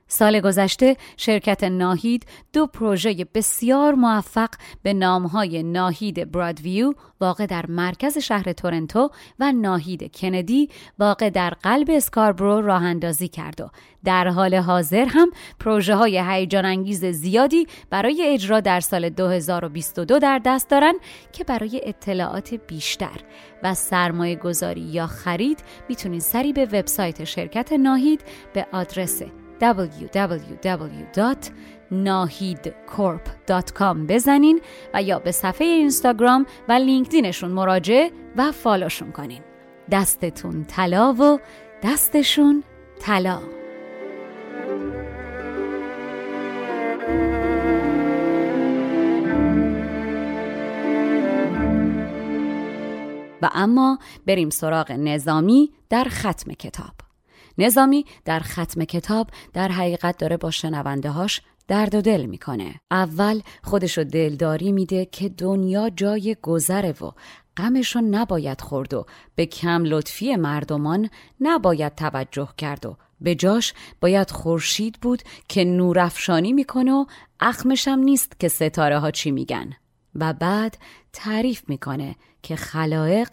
[SPEAKER 1] سال گذشته شرکت ناهید دو پروژه بسیار موفق به نامهای ناهید برادویو واقع در مرکز شهر تورنتو و ناهید کندی واقع در قلب اسکاربرو راه اندازی کرد و در حال حاضر هم پروژه های هیجان انگیز زیادی برای اجرا در سال 2022 در دست دارن که برای اطلاعات بیشتر و سرمایه گذاری یا خرید می‌تونید سری به وبسایت شرکت ناهید به آدرس www.nahidcorp.com بزنین و یا به صفحه اینستاگرام و لینکدینشون مراجعه و فالوشون کنین. دستتون طلا و دستشون طلا. و اما بریم سراغ نظامی در ختم کتاب. نظامی در ختم کتاب در حقیقت داره با شنونده هاش درد و دل می‌کنه. اول خودشو دلداری میده که دنیا جای گذره و غمشو نباید خورد و به کم لطفی مردمان نباید توجه کرد و به جاش باید خورشید بود که نورافشانی می‌کنه و اخمشم نیست که ستاره ها چی میگن. و بعد تعریف می‌کنه که خلایق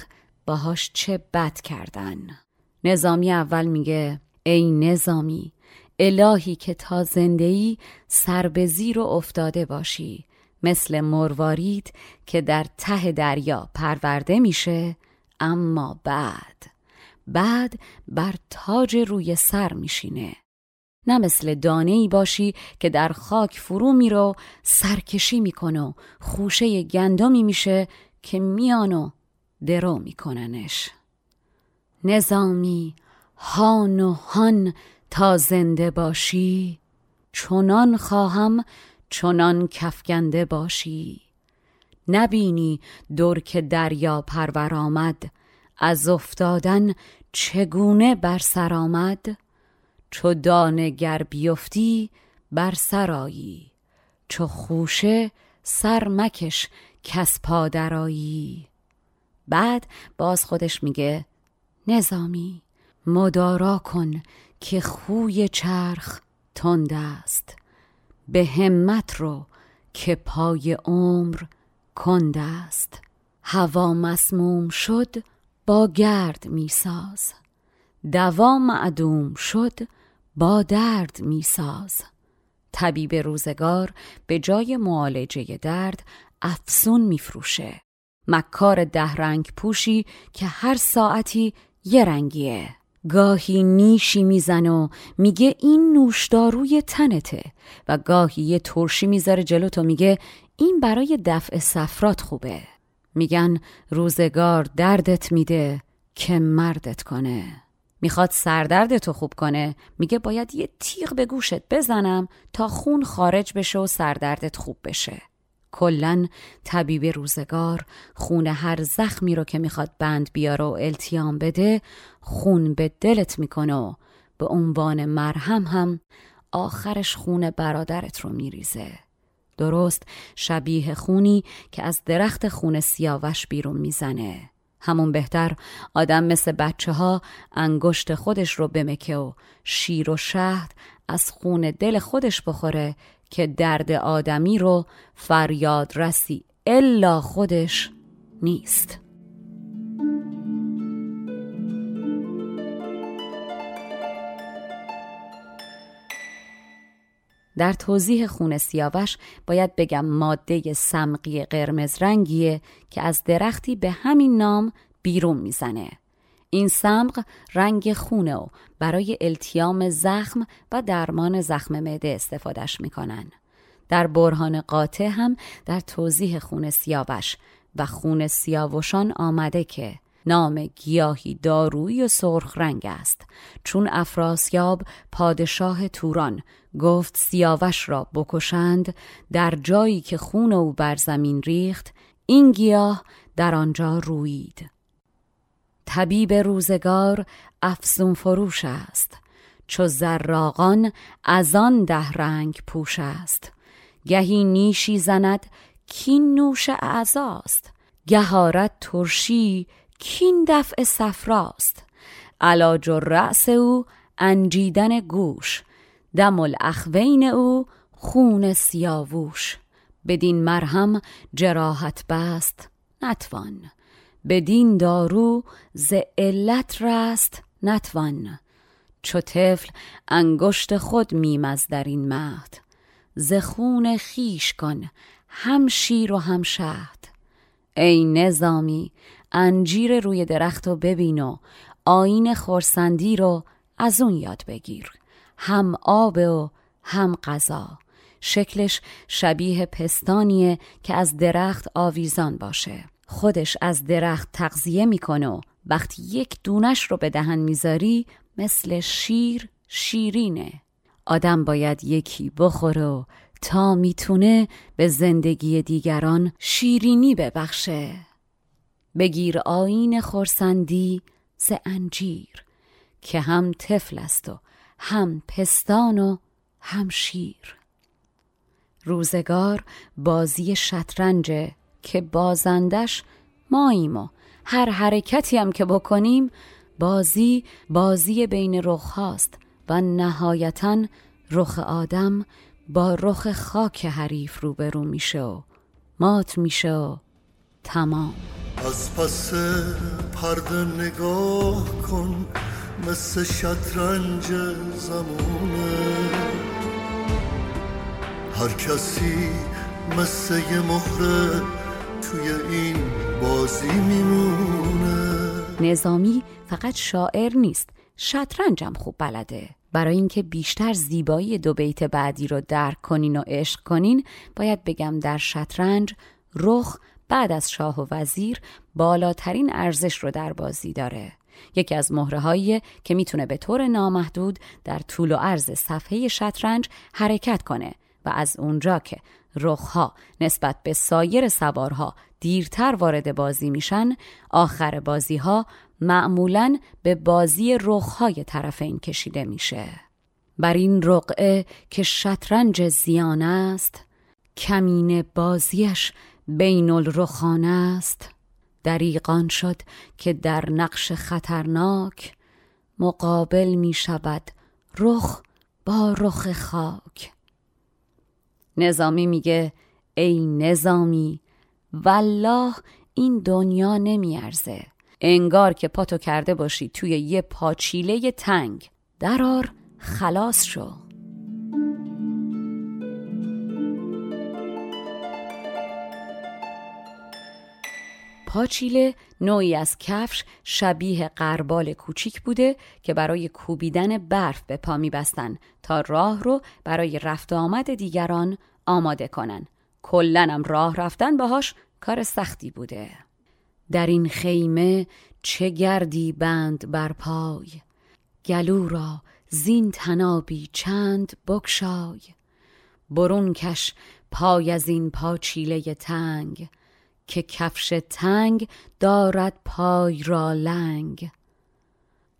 [SPEAKER 1] باهاش چه بد کردن. نظامی اول میگه ای نظامی الهی که تا زندهی سر به زیر و افتاده باشی. مثل مروارید که در ته دریا پرورده میشه اما بعد بعد بر تاج روی سر میشینه. نه مثل دانه ای باشی که در خاک فرو میرو سرکشی می‌کنه و خوشه گندمی میشه که میانو درو میکننش. نظامی هان و هان تا زنده باشی چنان خواهم چنان کفگنده باشی. نبینی دور که دریا پرور آمد از افتادن چگونه بر سر آمد؟ چو دانه گر بیفتی بر سرایی چو خوشه سر مکش کس پادرایی بعد باز خودش میگه نظامی مدارا کن که خوی چرخ تند است. به همت رو که پای عمر کند است. هوا مسموم شد با گرد میساز دوا معدوم شد با درد میساز طبیب روزگار به جای معالجه درد افسون میفروشه مکار ده رنگ پوشی که هر ساعتی یه رنگیه. گاهی نیشی میزن و میگه این نوشداروی تنته و گاهی یه ترشی می‌ذاره جلو تو میگه این برای دفع سفرات خوبه. میگن روزگار دردت میده که مردت کنه. می‌خواد سردردتو خوب کنه. میگه باید یه تیغ به گوشت بزنم تا خون خارج بشه و سردردت خوب بشه. کلا طبیب روزگار خون هر زخمی رو که می‌خواد بند بیاره و التیام بده خون به دلت می‌کنه و به عنوان مرهم هم آخرش خون برادرت رو میریزه. درست شبیه خونی که از درخت خون سیاوش بیرون می‌زنه. همون بهتر آدم مثل بچه ها انگشت خودش رو بمکه و شیر و شهد از خون دل خودش بخوره که درد آدمی رو فریاد رسی الا خودش نیست در توضیح خون سیاوش باید بگم ماده سمقی قرمز رنگیه که از درختی به همین نام بیرون می‌زنه. این سمق رنگ خونه و برای التیام زخم و درمان زخم معده استفادهش می‌کنن. در برهان قاطع هم در توضیح خون سیاوش و خون سیاوشان آمده که نام گیاهی دارویی و سرخ رنگ است چون افراسیاب پادشاه توران گفت سیاوش را بکشند در جایی که خون او بر زمین ریخت این گیاه در آنجا روید طبیب روزگار افسون فروش است چو زراقان از آن ده رنگ پوش است. گهی نیشی زند کین نوش اعزاست گهارت ترشی کین دفع صفراست. علاج و رأس او انجیدن گوش. دم الاخوین او خون سیاووش. بدین مرهم جراحت بست نتوان. بدین دارو ز علت رست نتوان. چو طفل انگشت خود میمز در این مهد. ز خون خیش کن هم شیر و هم شهد. ای نظامی انجیر روی درخت رو ببین و آین خورسندی رو از اون یاد بگیر. هم آب و هم غذا. شکلش شبیه پستانیه که از درخت آویزان باشه. خودش از درخت تغذیه می‌کنه و وقتی یک دونش رو به دهن می‌ذاری مثل شیر شیرینه. آدم باید یکی بخوره و تا می‌تونه به زندگی دیگران شیرینی ببخشه. بگیر آین خورسندی ز انجیر که هم طفل است و هم پستان و هم شیر. روزگار بازی شطرنجه که بازندش ماییم و هر حرکتی هم که بکنیم بازی بازی بین رخ هاست و نهایتا رخ آدم با رخ خاک حریف روبرو میشه و مات میشه و تمام.
[SPEAKER 3] از پس پرده نگاه کن مثل شطرنج زمونه هر کسی مثل یه مهره توی این بازی میمونه.
[SPEAKER 1] نظامی فقط شاعر نیست شطرنجم خوب بلده. برای اینکه بیشتر زیبایی دو بیت بعدی رو درک کنین و عشق کنین باید بگم در شطرنج رخ بعد از شاه و وزیر بالاترین ارزش رو در بازی داره. یکی از مهره که می‌تونه به طور نامحدود در طول و عرض صفحه شطرنج حرکت کنه و از اونجا که رخها. نسبت به سایر سوارها دیرتر وارد بازی میشن. آخر بازی ها معمولا به بازی رخهای طرفین کشیده میشه. بر این رقعه که شطرنج زیان است کمین بازیش بین الرخان است. دریقان شد که در نقش خطرناک مقابل می شود رخ با رخ خاک. نظامی میگه ای نظامی والله این دنیا نمیارزه. انگار که پاتو کرده باشی توی یه پاچیله تنگ. درار خلاص شو. پاچیله نوعی از کفش شبیه قربال کوچیک بوده که برای کوبیدن برف به پا میبستن تا راه رو برای رفت آمد دیگران آماده کنن. کلنم راه رفتن باهاش کار سختی بوده. در این خیمه چه گردی بند بر پای؟ گلو را زین تنابی چند بکشای برون کش پای از این پاچیله تنگ. که کفش تنگ دارد پای را لنگ.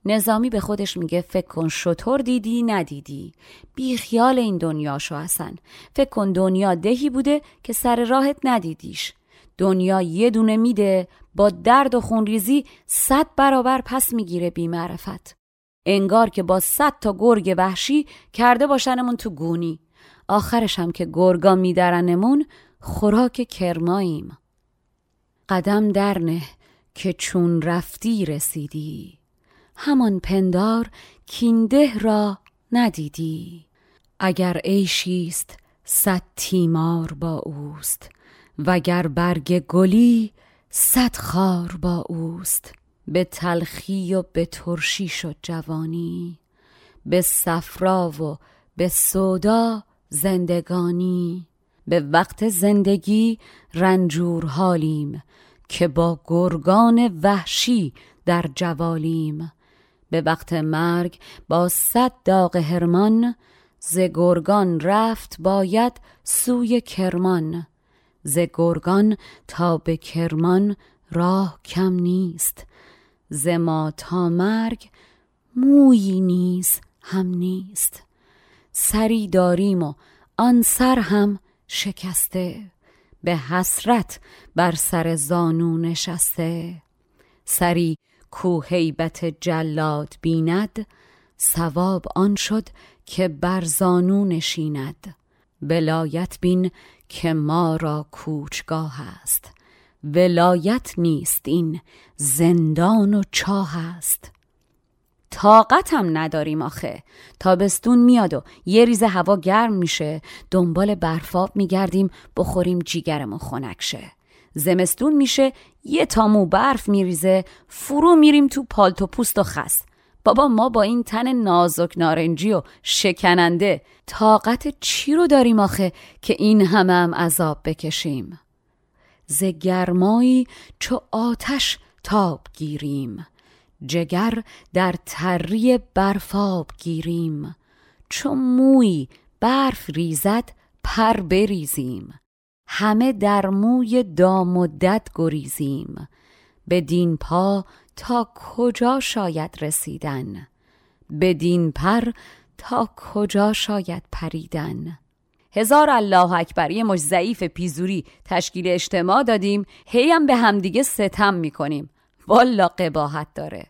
[SPEAKER 1] نظامی به خودش میگه فکر کن شطور دیدی ندیدی. بی خیال این دنیاشو هستن فکر کن دنیا دهی بوده که سر راهت ندیدیش. دنیا یه دونه میده با درد و خونریزی صد برابر پس می‌گیره بیمعرفت انگار که با صد تا گرگ وحشی کرده باشنمون تو گونی. آخرش هم که گرگا میدرنمون خوراک کرماییم. قدم درنه که چون رفتی رسیدی. همان پندار کینده را ندیدی. اگر عیشیست صد تیمار با اوست. وگر برگ گلی صد خار با اوست. به تلخی و به ترشی شد جوانی. به صفرا و به سودا زندگانی. به وقت زندگی رنجور حالیم که با گرگان وحشی در جوالیم. به وقت مرگ با صد داغ هرمان ز گرگان رفت باید سوی کرمان. ز گرگان تا به کرمان راه کم نیست. ز ما تا مرگ مویی نیز هم نیست. سری داریم و آن سر هم شکسته به حسرت بر سر زانو نشسته. سری کو هیبت جلاد بیند سواب آن شد که بر زانو نشیند. ولایت بین که ما را کوچگاه است. ولایت نیست این زندان و چاه است. طاقت هم نداریم آخه. تابستون میاد و یه ریز هوا گرم میشه. دنبال برفاب میگردیم بخوریم جیگرمون خنک شه. زمستون میشه یه تامو برف میریزه فرو میریم تو پالتو پوست و خس بابا ما با این تن نازک نارنجی و شکننده طاقت چی رو داریم آخه که این همه هم عذاب بکشیم؟ ز گرمایی چو آتش تاب گیریم. جگر در تری برفاب گیریم. چو موی برف ریزد پر بریزیم. همه در موی دام و دد گریزیم. بدین پا تا کجا شاید رسیدن؟ بدین پر تا کجا شاید پریدن؟ هزار الله اکبر یه مش ضعیف پیزوری تشکیل اجتماع دادیم هیم به همدیگه ستم می‌کنیم. والا قباحت داره.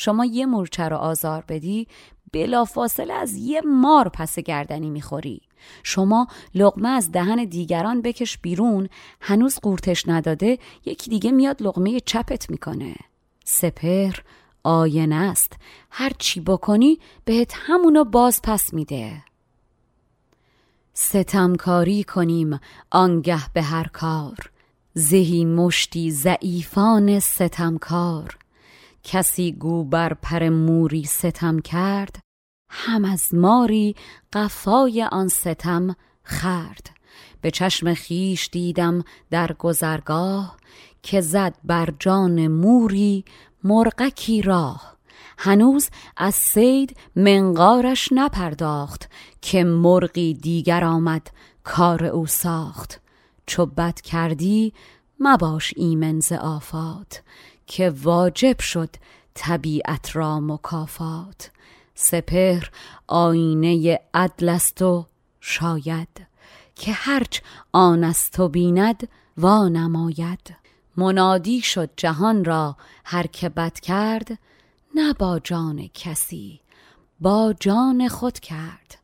[SPEAKER 1] شما یه مورچه رو آزار بدی بلافاصله از یه مار پس گردنی می‌خوری. شما لقمه از دهن دیگران بکش بیرون هنوز قورتش نداده یکی دیگه میاد لقمه چپت می‌کنه. سپر آینه است. هر چی بکنی بهت همونو باز پس میده. ستمکاری کنیم آنگه به هر کار. زهی مشتی ضعیفان ستمکار. کسی گو بر پر موری ستم کرد هم از ماری قفای آن ستم خرد به چشم خیش دیدم در گذرگاه که زد بر جان موری مرغکی راه. هنوز از سید منقارش نپرداخت که مرغی دیگر آمد کار او ساخت. چو بد کردی مباش ایمن ز آفات. که واجب شد طبیعت را مکافات. سپهر آینه عدل است و شاید که هرچ آن است و بیند وا نماید منادی شد جهان را هر که بد کرد نه با جان کسی با جان خود کرد.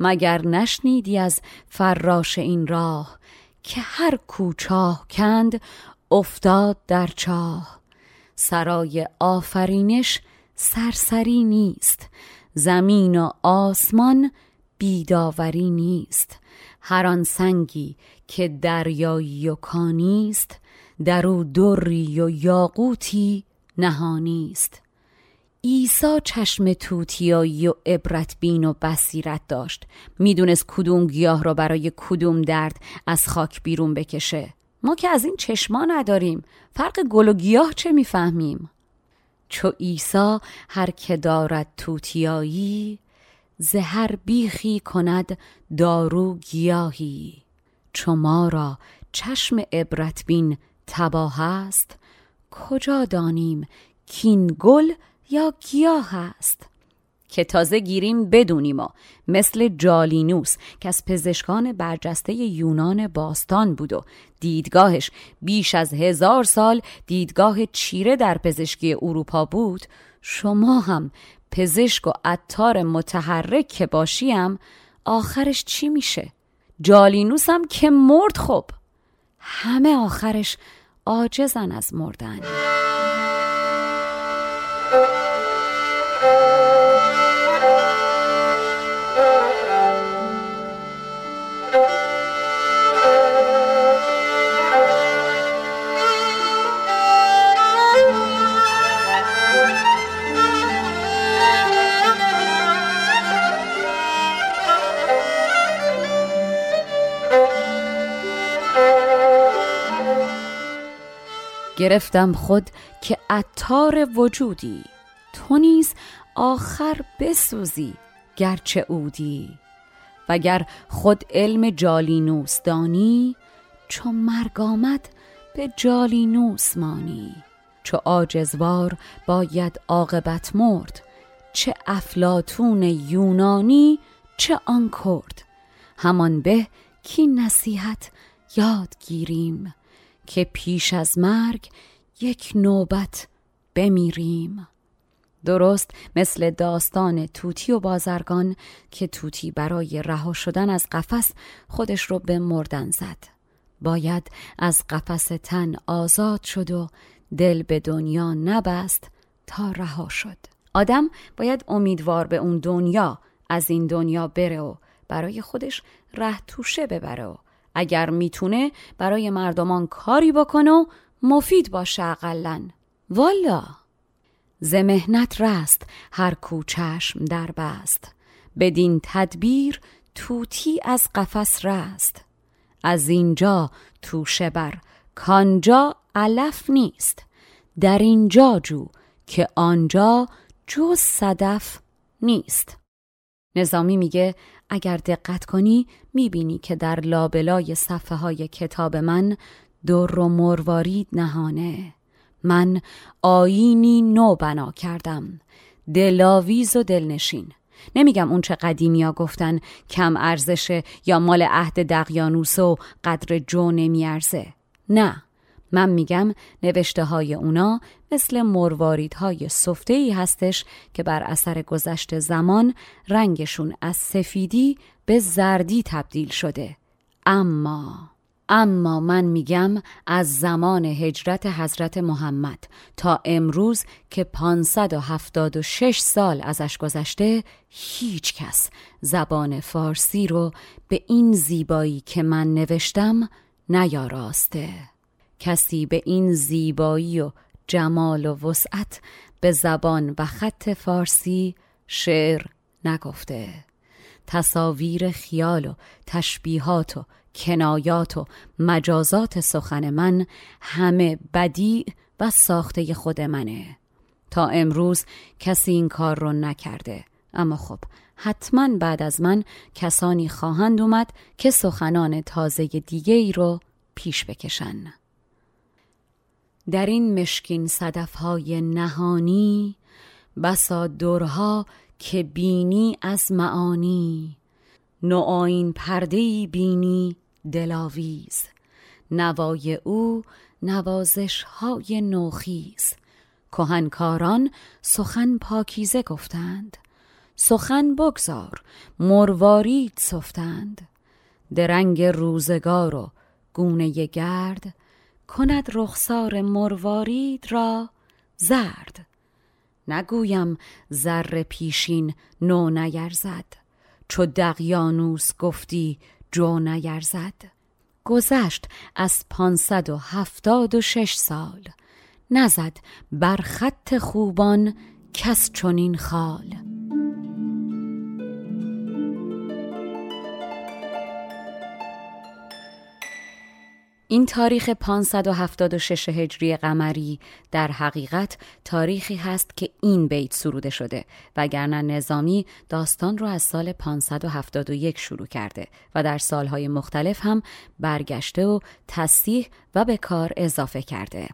[SPEAKER 1] مگر نشنیدی از فراش این راه که هر کوچاه کند افتاد در چاه؟ سرای آفرینش سرسری نیست. زمین و آسمان بیداوری نیست. هر آن سنگی که دریایی و کانیست در او دری و یاقوتی نهانیست عیسی چشم توتیایی و عبرت بین و بصیرت داشت. می‌دونست کدوم گیاه را برای کدوم درد از خاک بیرون بکشه. ما که از این چشما نداریم. فرق گل و گیاه چه می‌فهمیم؟ چو عیسی هر که دارد توتیایی زهر بیخی کند دارو گیاهی. چو ما را چشم عبرت بین تباه است کجا دانیم کین گل یا گیاه است؟ که تازه گیریم بدونیم مثل جالینوس که از پزشکان برجسته یونان باستان بود و دیدگاهش بیش از هزار سال دیدگاه چیره در پزشکی اروپا بود شما هم پزشک و عطار متحرک که باشیم آخرش چی میشه؟ جالینوس هم که مرد خب همه آخرش عاجزن از مردن گرفتم خود که اتار وجودی. تو نیز آخر بسوزی گرچه اودی وگر خود علم جالینوس دانی چو مرگ آمد به جالینوس مانی. چو آجزوار باید عاقبت مرد چه افلاتون یونانی چه آن کرد. همان به کی نصیحت یاد گیریم. که پیش از مرگ یک نوبت بمیریم. درست مثل داستان توتی و بازرگان که توتی برای رها شدن از قفس خودش رو به مردن زد. باید از قفس تن آزاد شد و دل به دنیا نبست تا رها شد. آدم باید امیدوار به اون دنیا از این دنیا بره و برای خودش ره توشه ببره و اگر می‌تونه برای مردمان کاری بکنه و مفید باشه اقلن والا! ز مهنت رست هر کو چشم در بست. بدین تدبیر توتی از قفس رست. از اینجا توشه بر کانجا علف نیست. در اینجا جو که آنجا جز صدف نیست. نظامی میگه اگر دقت کنی می‌بینی که در لابلای صفحه های کتاب من در و مروارید نهانه. من آینی نو بنا کردم. دلاویز و دلنشین. نمیگم اون چه قدیمی ها گفتن کم ارزشه یا مال عهد دقیانوس و قدر جو نمیارزه. نه. من میگم نوشته های اونا مثل مروارید های صفته ای هستش که بر اثر گذشت زمان رنگشون از سفیدی به زردی تبدیل شده. اما اما من میگم از زمان هجرت حضرت محمد تا امروز که 576 سال ازش گذشته هیچ کس زبان فارسی رو به این زیبایی که من نوشتم نیاراسته. کسی به این زیبایی و جمال و وسعت به زبان و خط فارسی شعر نگفته. تصاویر خیال و تشبیهات و کنایات و مجازات سخن من همه بدیع و ساخته خود منه. تا امروز کسی این کار رو نکرده. اما خب حتما بعد از من کسانی خواهند اومد که سخنان تازه دیگه ای رو پیش بکشن. در این مشکین صدفهای نهانی بسا درها که بینی از معانی. نوعین پردهی بینی دلاویز نوای او نوازش های نوخیز. کهنکاران سخن پاکیزه گفتند. سخن بگذار مروارید سفتند. درنگ روزگار و گونه گرد کند رخسار مروارید را زرد. نگویم زر پیشین نو نیرزد. چو دقیانوس گفتی جو نیرزد. گذشت از پانصد و هفتاد و شش سال. نزد بر خط خوبان کس چنین خال. این تاریخ 576 هجری قمری در حقیقت تاریخی هست که این بیت سروده شده وگرنه نظامی داستان رو از سال 571 شروع کرده و در سالهای مختلف هم برگشته و تصیح و به کار اضافه کرده.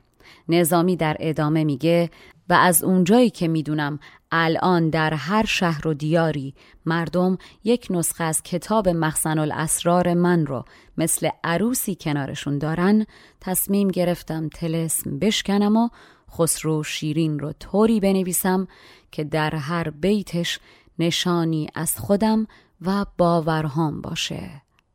[SPEAKER 1] نظامی در ادامه میگه و از اونجایی که می‌دونم الان در هر شهر و دیاری مردم یک نسخه از کتاب مخزن الاسرار من رو مثل عروسی کنارشون دارن. تصمیم گرفتم تلسم بشکنم و خسرو شیرین رو طوری بنویسم که در هر بیتش نشانی از خودم و باورهام باشه.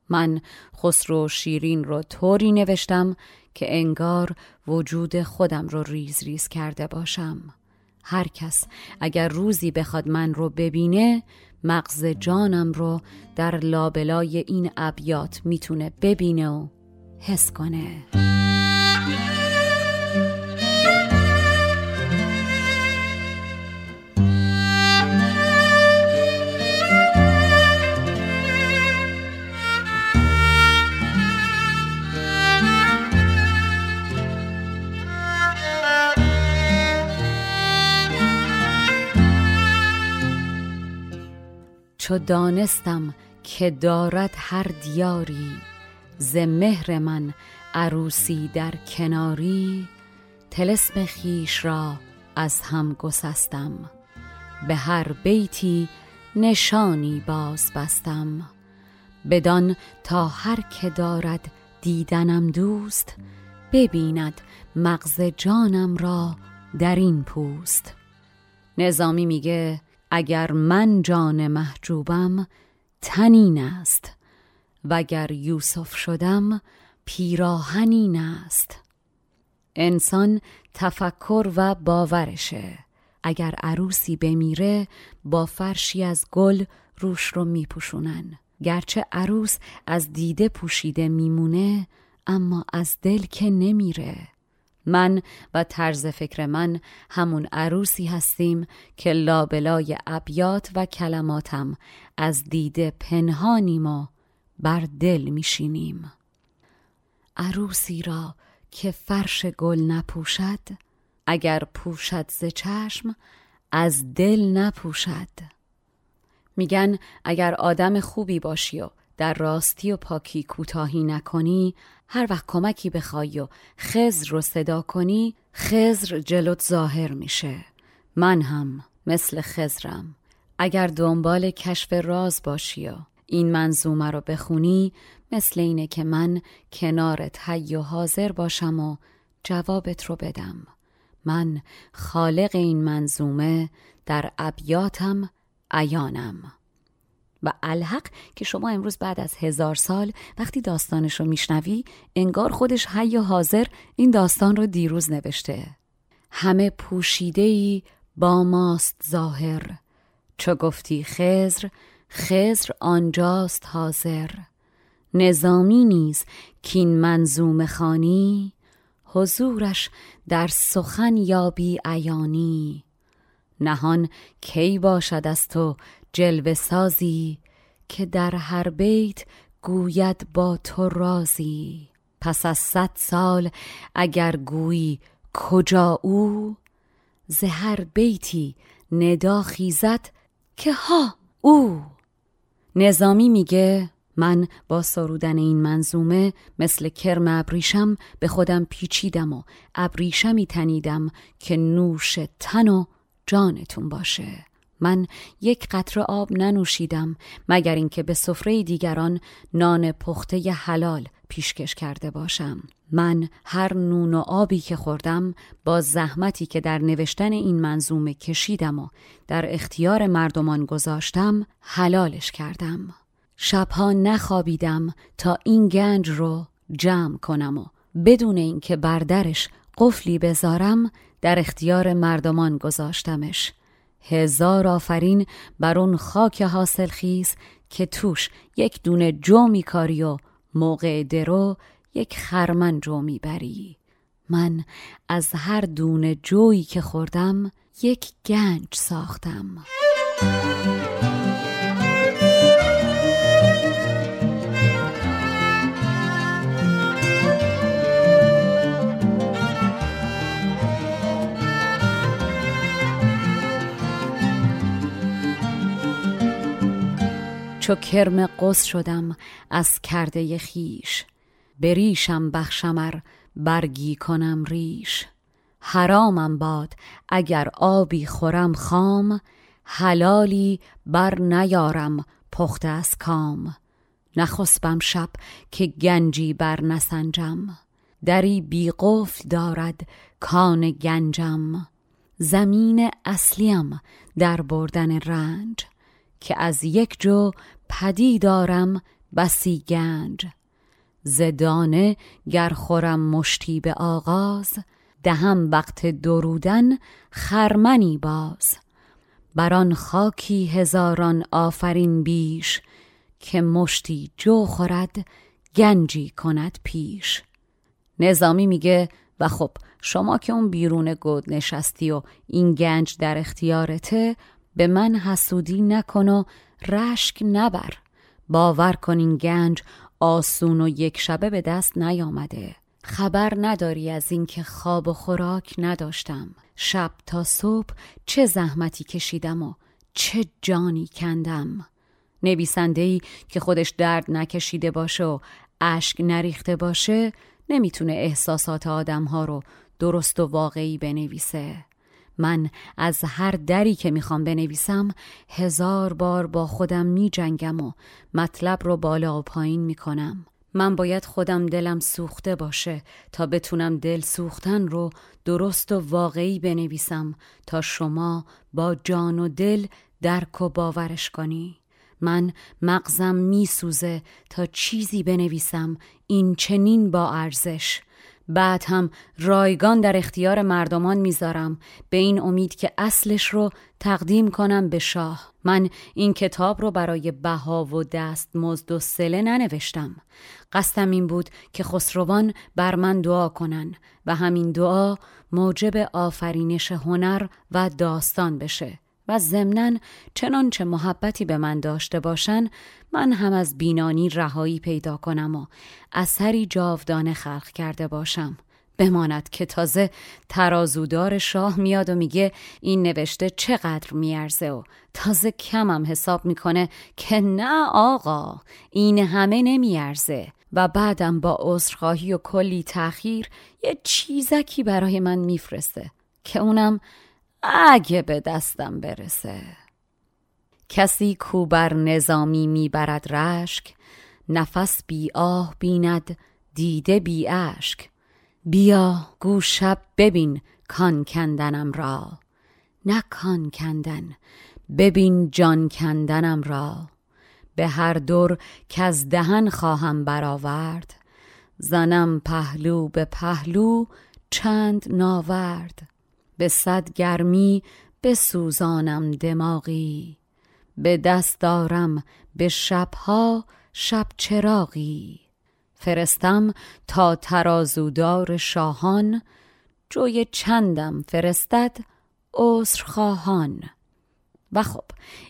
[SPEAKER 1] من خسرو شیرین رو طوری نوشتم که انگار وجود خودم رو ریز ریز کرده باشم. هر کس. اگر روزی بخواد من رو ببینه مغز جانم رو در لابلای این ابیات می‌تونه ببینه و حس کنه. چو دانستم که دارد هر دیاری ز مهر من عروسی در کناری تلسم خیش را از هم گسستم به هر بیتی نشانی باز بستم. بدان تا هر که دارد دیدنم دوست ببیند مغز جانم را در این پوست. نظامی میگه اگر من جان محجوبم تنین است. وگر یوسف شدم پیراهنین است. انسان تفکر و باورشه. اگر عروسی بمیره با فرشی از گل روش رو میپوشونن. گرچه عروس از دیده پوشیده میمونه اما از دل که نمیره. من و طرز فکر من همون عروسی هستیم که لابلای ابیات و کلماتم از دید پنهانیم و بر دل میشینیم. عروسی را که فرش گل نپوشد اگر پوشد ز چشم از دل نپوشد. میگن اگر آدم خوبی باشی و در راستی و پاکی کوتاهی نکنی هر وقت کمکی بخوای و خزر رو صدا کنی خزر جلوت ظاهر میشه. من هم مثل خزرم اگر دنبال کشف راز باشی و این منظومه رو بخونی مثل اینه که من کنارت حی و حاضر باشم و جوابت رو بدم. من خالق این منظومه در ابیاتم عیانم. و الحق که شما امروز بعد از هزار سال وقتی داستانش رو میشنوی انگار خودش حی و حاضر این داستان رو دیروز نوشته. همه پوشیده ای با ماست ظاهر. چو گفتی خزر خزر آنجاست حاضر. نظامی نیز کین منظوم خانی حضورش در سخن یابی عیانی. نهان کی باشد از تو جلوه سازی که در هر بیت گوید با تو رازی. پس از صد سال اگر گویی کجا او ز هر بیتی ندا خیزد که ها او. نظامی میگه من با سرودن این منظومه مثل کرم ابریشم به خودم پیچیدم و ابریشمی تنیدم که نوش تن و جانتون باشه. من یک قطره آب ننوشیدم مگر اینکه به سفره دیگران نان پخته حلال پیشکش کرده باشم. من هر نون و آبی که خوردم با زحمتی که در نوشتن این منظومه کشیدم و در اختیار مردمان گذاشتم حلالش کردم. شبها نخوابیدم تا این گنج رو جمع کنم و بدون اینکه بردرش قفلی بذارم در اختیار مردمان گذاشتمش. هزار آفرین بر اون خاک حاصل خیز که توش یک دونه جو میکاری و موقع درو یک خرمن جو می‌بری. من از هر دونه جویی که خوردم یک گنج ساختم. چو کرم قص شدم از کرده خیش بریشم بخشمر برگی کنم ریش. حرامم باد اگر آبی خورم خام حلالی بر نیارم پخته از کام. نخسبم شب که گنجی بر نسنجم. دری بی قفل دارد کان گنجم. زمین اصلیم در بردن رنج که از یک جو پدی دارم بسی گنج. زدانه گر خورم مشتی به آغاز دهم وقت درودن خرمنی باز. بر آن خاکی هزاران آفرین بیش که مشتی جو خورد گنجی کند پیش. نظامی میگه و خب شما که اون بیرون گود نشستی و این گنج در اختیارته به من حسودی نکن و رشک نبر. باور کن این گنج آسون و یک شبه به دست نیامده. خبر نداری از اینکه خواب و خوراک نداشتم. شب تا صبح چه زحمتی کشیدم و چه جانی کندم. نویسنده که خودش درد نکشیده باشه و اشک نریخته باشه نمی‌تونه احساسات آدم ها رو درست و واقعی بنویسه. من از هر دری که می‌خوام بنویسم هزار بار با خودم میجنگم و مطلب رو بالا و پایین می‌کنم. من باید خودم دلم سوخته باشه تا بتونم دل سوختن رو درست و واقعی بنویسم تا شما با جان و دل درک و باورش کنی. من مغزم میسوزه تا چیزی بنویسم این چنین با ارزش. بعد هم رایگان در اختیار مردمان می‌ذارم. به این امید که اصلش رو تقدیم کنم به شاه. من این کتاب رو برای بها و دست مزد و سله ننوشتم. قصدم این بود که خسروان بر من دعا کنن و همین دعا موجب آفرینش هنر و داستان بشه. و ضمنا چنانچه محبتی به من داشته باشن من هم از بینانی رهایی پیدا کنم و اثری جاودانه خلق کرده باشم. بماند که تازه ترازودار شاه میاد و میگه این نوشته چقدر میارزه و تازه کمم حساب می‌کنه که نه آقا این همه نمیارزه. و بعدم با عذرخواهی و کلی تأخیر یه چیزکی برای من میفرسته که اونم اگه به دستم برسه. کسی کو بر نظامی می‌برد رشک نفس بی آه بیند دیده بی اشک. بیا گو شب ببین کان کندنم را. نه کان کندن ببین جان کندنم را. به هر دور که از دهن خواهم برآورد زنم پهلو به پهلو چند ناورد. به صد گرمی بسوزانم دماغی. به دست دارم به شبها شب چراغی. فرستم تا ترازودار شاهان جوی چندم فرستد خواهان و خب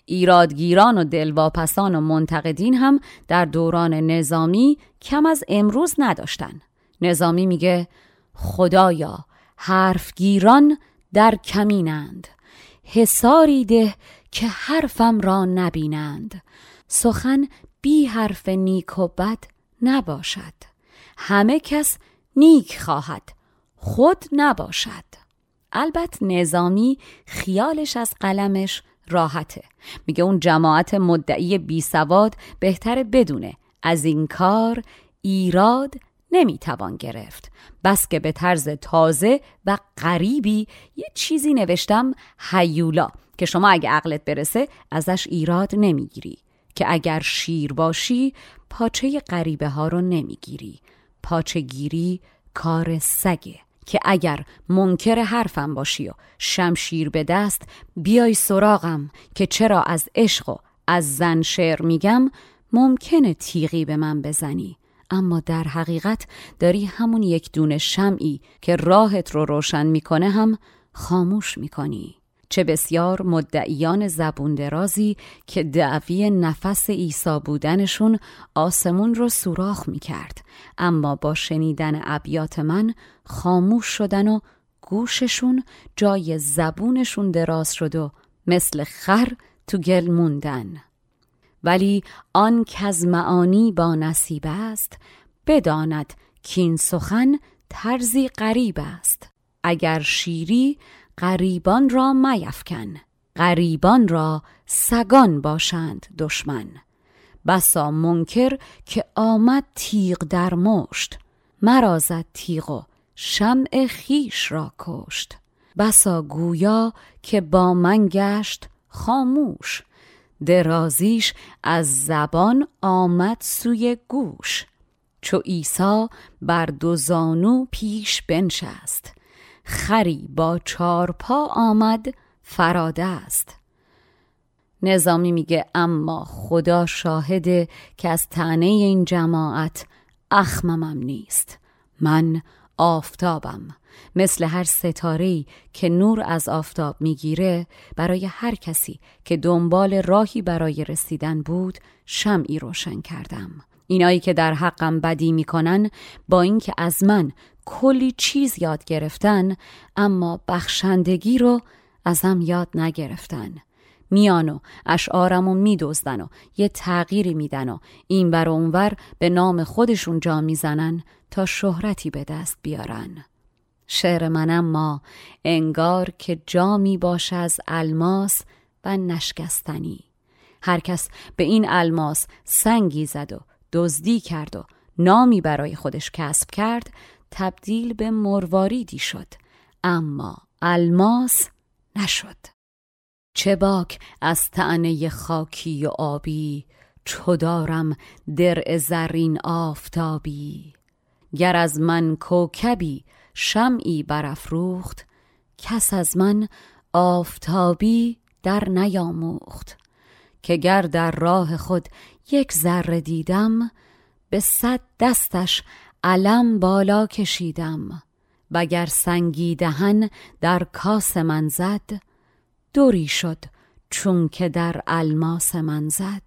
[SPEAKER 1] ایرادگیران و دلواپسان و منتقدین هم در دوران نظامی کم از امروز نداشتن. نظامی میگه خدایا حرفگیران در کمینند. حساری ده که حرفم را نبینند. سخن بی حرف نیک و بد نباشد. همه کس نیک خواهد خود نباشد. البته نظامی خیالش از قلمش راحته. میگه اون جماعت مدعی بی سواد بهتره بدونه. از این کار ایراد نمی‌توان گرفت. بس که به طرز تازه و غریبی یه چیزی نوشتم هیولا که شما اگه عقلت برسه ازش ایراد نمی‌گیری. که اگر شیر باشی پاچه غریبه ها رو نمی‌گیری. پاچه گیری کار سگه. که اگر منکر حرفم باشی و شمشیر به دست بیای سراغم که چرا از عشق و از زن شعر میگم ممکنه تیغی به من بزنی. اما در حقیقت داری همون یک دونه شمعی که راهت رو روشن می‌کنه هم خاموش می‌کنی. چه بسیار مدعیان زبون درازی که دعوی نفس عیسی بودنشون آسمون رو سوراخ می‌کرد. اما با شنیدن ابیات من خاموش شدن و گوششون جای زبونشون دراز شد و مثل خر تو گل موندن. ولی آن کز معانی با نصیب است بداند کین سخن طرزی غریب است. اگر شیری غریبان را میفکن غریبان را سگان باشند دشمن. بسا منکر که آمد تیغ در مشت مرا زد تیغ و شمع خیش را کشت. بسا گویا که با من گشت خاموش درازیش از زبان آمد سوی گوش. چو عیسی بر دو زانو پیش بنشست. خری با چار پا آمد فراده است. نظامی میگه اما خدا شاهده که از تنه این جماعت اخممم نیست. من آفتابم. مثل هر ستاره‌ای که نور از آفتاب می‌گیره برای هر کسی که دنبال راهی برای رسیدن بود شمعی روشن کردم. اینایی که در حقم بدی می‌کنن با اینکه از من کلی چیز یاد گرفتن اما بخشندگی رو ازم یاد نگرفتن. میان و اشعارم و میدزدن و یه تغییری میدن و این بر اونور به نام خودشون جا می‌زنن تا شهرتی به دست بیارن. شعر منم ما. انگار که جامی باشه از الماس و نشکستنی. هر کس به این الماس سنگی زد و دزدی کرد و نامی برای خودش کسب کرد تبدیل به مرواریدی شد. اما الماس نشد. چه باک از تعنه خاکی و آبی چو دارم درع زرین آفتابی. گر از من کوکبی شمعی برافروخت کس از من آفتابی در نیاموخت که گر در راه خود یک ذره دیدم به صد دستش علم بالا کشیدم وگر سنگی دهن در کاس من زد دوری شد چون که در الماس من زد.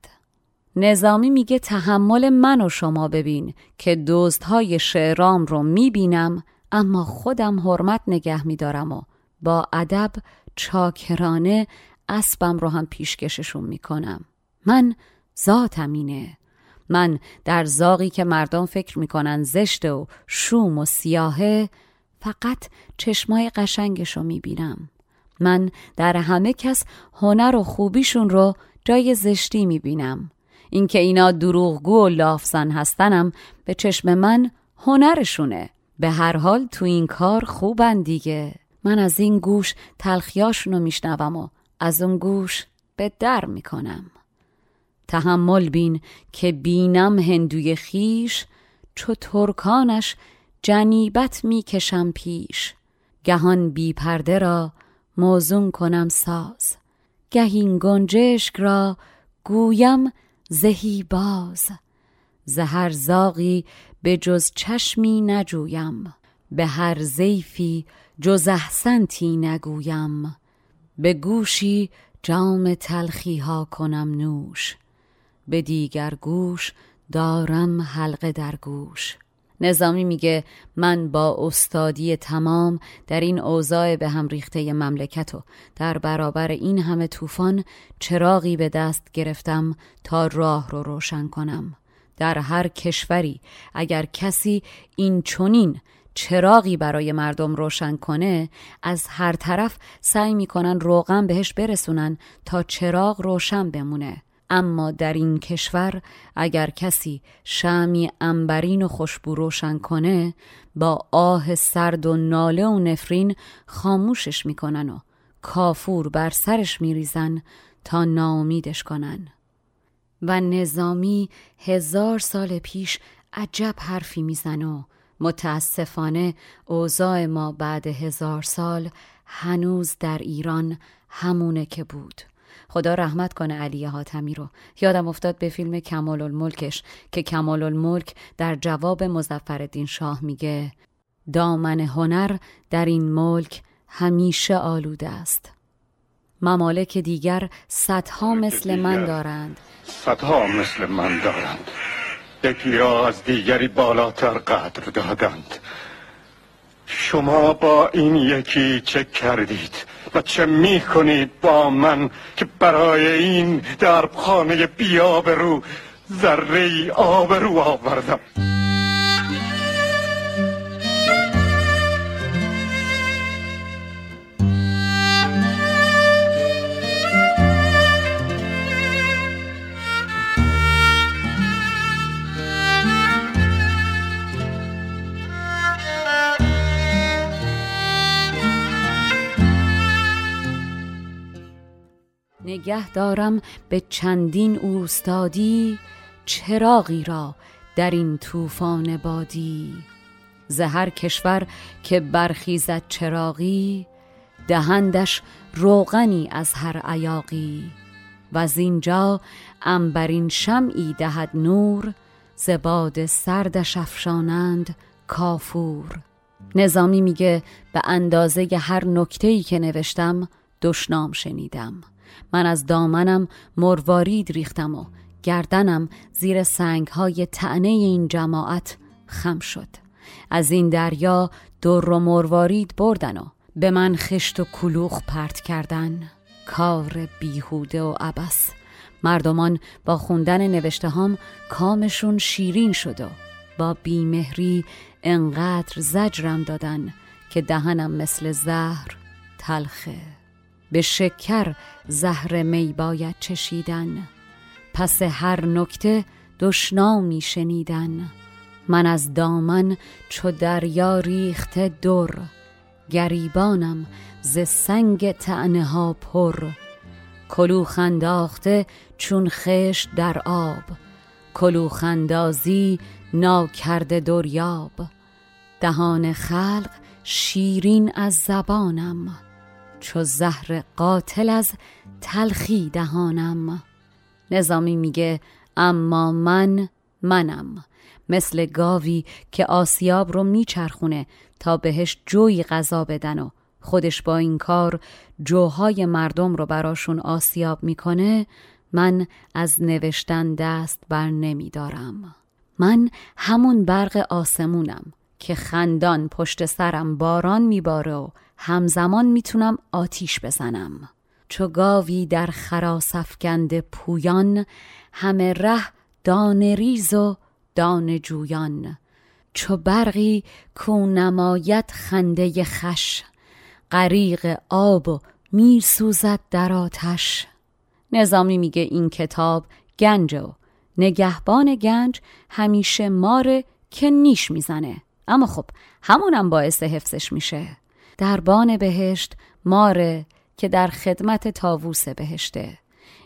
[SPEAKER 1] نظامی میگه تحمل من و شما ببین که دزدهای شعرام رو می‌بینم اما خودم حرمت نگه میدارم و با ادب چاکرانه اسبم رو هم پیشکششون می‌کنم. من ذاتم اینه. من در زاغی که مردم فکر می‌کنن زشته و شوم و سیاهه فقط چشمای قشنگشو می‌بینم. من در همه کس هنر و خوبیشون رو جای زشتی می‌بینم. اینکه اینا دروغگو و لافزن هستنم به چشم من هنرشونه. به هر حال تو این کار خوبن دیگه. من از این گوش تلخیاشونو میشنوم و از اون گوش به در می‌کنم. تحمل بین که بینم هندوی خیش چو ترکانش جنیبت می‌کشم پیش. گهان بی پرده را موزون کنم ساز. گهین گنجشک را گویم زهی باز. زهر زاغی به جز چشمی نجویم به هر زیفی جز احسنتی نگویم. به گوشی جام تلخی ها کنم نوش به دیگر گوش دارم حلقه در گوش. نظامی میگه من با استادی تمام در این اوضاع به هم ریخته مملکت و در برابر این همه طوفان چراغی به دست گرفتم تا راه رو روشن کنم. در هر کشوری. اگر کسی این چونین چراغی برای مردم روشن کنه از هر طرف سعی می‌کنن روغن بهش برسونن تا چراغ روشن بمونه. اما در این کشور اگر کسی شمی انبرین و خوشبو روشن کنه با آه سرد و ناله و نفرین خاموشش می‌کنن و کافور بر سرش میریزن تا ناامیدش کنن. و نظامی هزار سال پیش عجب حرفی میزن و متاسفانه اوضاع ما بعد هزار سال هنوز در ایران همونه که بود. خدا رحمت کنه علی حاتمی رو. یادم افتاد به فیلم کمال الملکش که کمال الملک در جواب مزفردین شاه میگه دامن هنر در این ملک همیشه آلوده است. ممالک دیگر صدها مثل من دارند.
[SPEAKER 4] صدها مثل من دارند. یکی را از دیگری بالاتر قدر دادند. شما با این یکی چه کردید و چه می کنید با من که برای این دربخانه بیاب رو ذره آب رو آوردم؟
[SPEAKER 1] نگه دارم به چندین اوستادی چراغی را در این طوفان بادی. زهر کشور که برخیزد چراغی دهندش روغنی از هر عیاقی. و از اینجا انبرین شمعی دهد نور زباد سردش افشانند کافور. نظامی میگه به اندازه هر نکته‌ای که نوشتم دشنام شنیدم. من از دامنم مروارید ریختم و گردنم زیر سنگ های تعنه این جماعت خم شد. از این دریا در و مروارید بردن و به من خشت و کلوخ پرت کردن. کار بیهوده و عبس مردمان با خوندن نوشته هم کامشون شیرین شد و با بیمهری انقدر زجرم دادن که دهنم مثل زهر تلخه. به شکر زهر می باید چشیدن. پس هر نکته دشنامی شنیدن. من از دامن چو دریا ریخته در. گریبانم ز سنگ تعنه ها پر. کلوخ انداخته چون خشت در آب. کلوخ اندازی ناکرده دریاب. دهان خلق شیرین از زبانم. چو زهر قاتل از تلخی دهانم. نظامی میگه اما من منم. مثل گاوی که آسیاب رو میچرخونه تا بهش جوی غذا بدن و خودش با این کار جوهای مردم رو براشون آسیاب می‌کنه من از نوشتن دست بر نمیدارم. من همون برق آسمونم که خندان پشت سرم باران میباره و همزمان می‌تونم آتیش بزنم. چو گاوی در خراس افکند پویان همه ره دانه ریز و دانه جویان. چو برقی کو نماید خنده خش غریق آب و می سوزد در آتش. نظامی میگه این کتاب گنج و نگهبان گنج همیشه ماره که نیش می‌زنه. اما خب همونم باعث حفظش میشه. دربان بهشت ماره که در خدمت تاووس بهشته.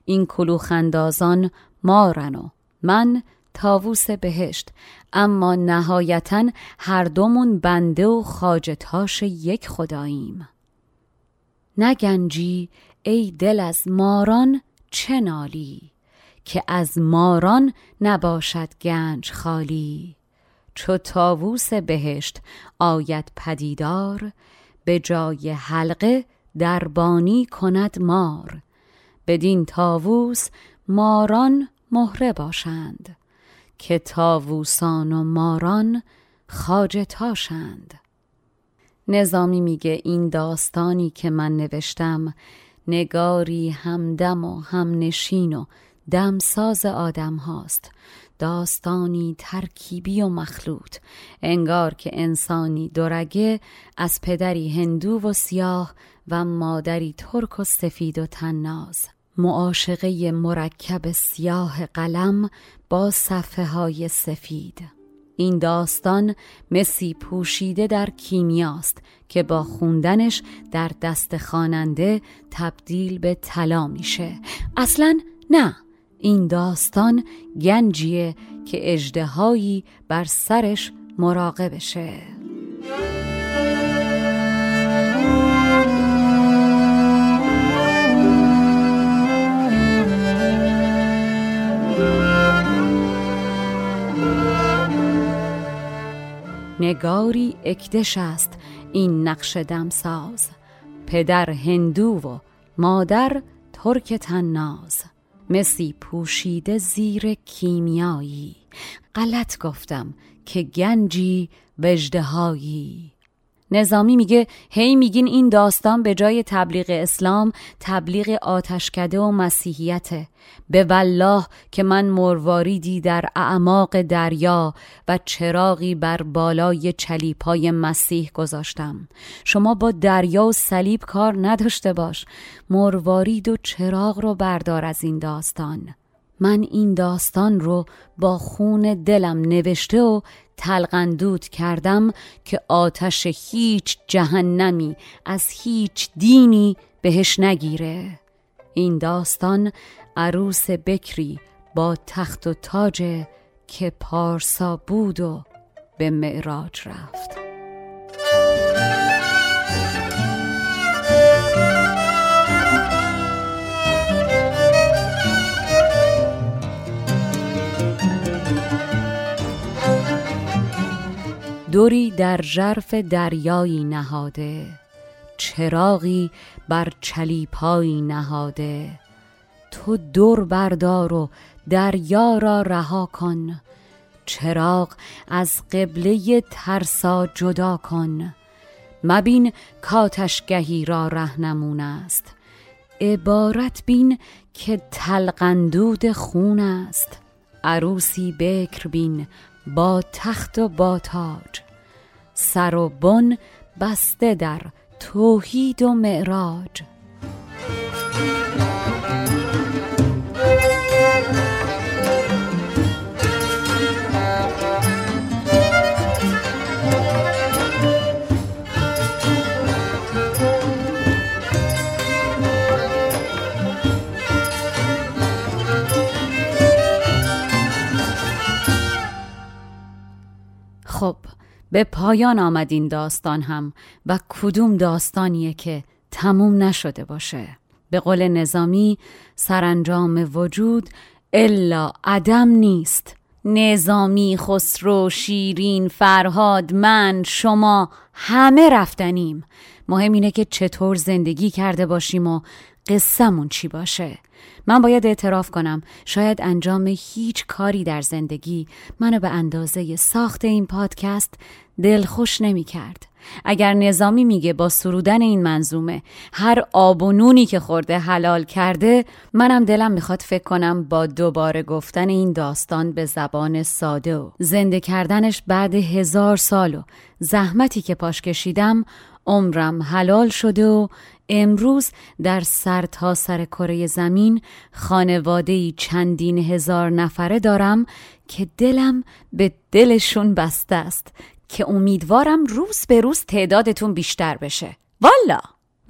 [SPEAKER 1] این کلوخندازان مارن و من تاووس بهشت. اما نهایتا هر دومون بنده و خاجتاش یک خداییم. نگنجی ای دل از ماران چه نالی؟ که از ماران نباشد گنج خالی. چو تاووس بهشت آید پدیدار به جای حلقه دربانی کند مار. بدین تاووس ماران مهره باشند که تاووسان و ماران خاجتاشند نظامی میگه این داستانی که من نوشتم نگاری همدم و همنشین و دمساز آدم هاست. داستانی ترکیبی و مخلوط. انگار که انسانی دورگه از پدری هندو و سیاه و مادری ترک و سفید و تناز معاشقه مرکب سیاه قلم با صفحه های سفید. این داستان مسی پوشیده در کیمیاست که با خوندنش در دست خواننده تبدیل به طلا میشه. اصلا نه. این داستان گنجیه که اجدهایی بر سرش مراقبشه. نگاری اکدش است این نقش دمساز. پدر هندو و مادر ترک تناز. مسی پوشیده زیر کیمیایی. غلط گفتم که گنجی وجدهایی. نظامی میگه هی میگین این داستان به جای تبلیغ اسلام تبلیغ آتشکده و مسیحیته. به والله که من مرواریدی در اعماق دریا و چراغی بر بالای چلیپای مسیح گذاشتم. شما با دریا و صلیب کار نداشته باش. مروارید و چراغ رو بردار از این داستان. من این داستان رو با خون دلم نوشته و تلقندود کردم که آتش هیچ جهنمی از هیچ دینی بهش نگیره. این داستان عروس بکری با تخت و تاج که پارسا بود و به معراج رفت. دوری در ژرف دریایی نهاده چراغی بر چلیپایی نهاده. تو دور بردار و دریا را رها کن چراغ از قبله ترسا جدا کن. مبین کاتشگهی را رهنمون است عبارت بین که تلقندود خون است. عروسی بکر بین با تخت و با تاج. سر و بن بسته در توحید و معراج. به پایان آمد این داستان هم و کدوم داستانیه که تموم نشده باشه. به قول نظامی سرانجام وجود الا عدم نیست. نظامی خسرو شیرین فرهاد من شما همه رفتنیم. مهم اینه که چطور زندگی کرده باشیم و قصهمون چی باشه. من باید اعتراف کنم شاید انجام هیچ کاری در زندگی منو به اندازه ساخت این پادکست دلخوش نمی کرد. اگر نظامی میگه با سرودن این منظومه هر آب و نونی که خورده حلال کرده منم دلم می‌خواد فکر کنم با دوباره گفتن این داستان به زبان ساده و زنده کردنش بعد هزار سال و زحمتی که پاش کشیدم عمرم حلال شده و امروز در سر تا سر کره زمین خانواده چندین هزار نفره دارم که دلم به دلشون بسته است که امیدوارم روز به روز تعدادتون بیشتر بشه. والا.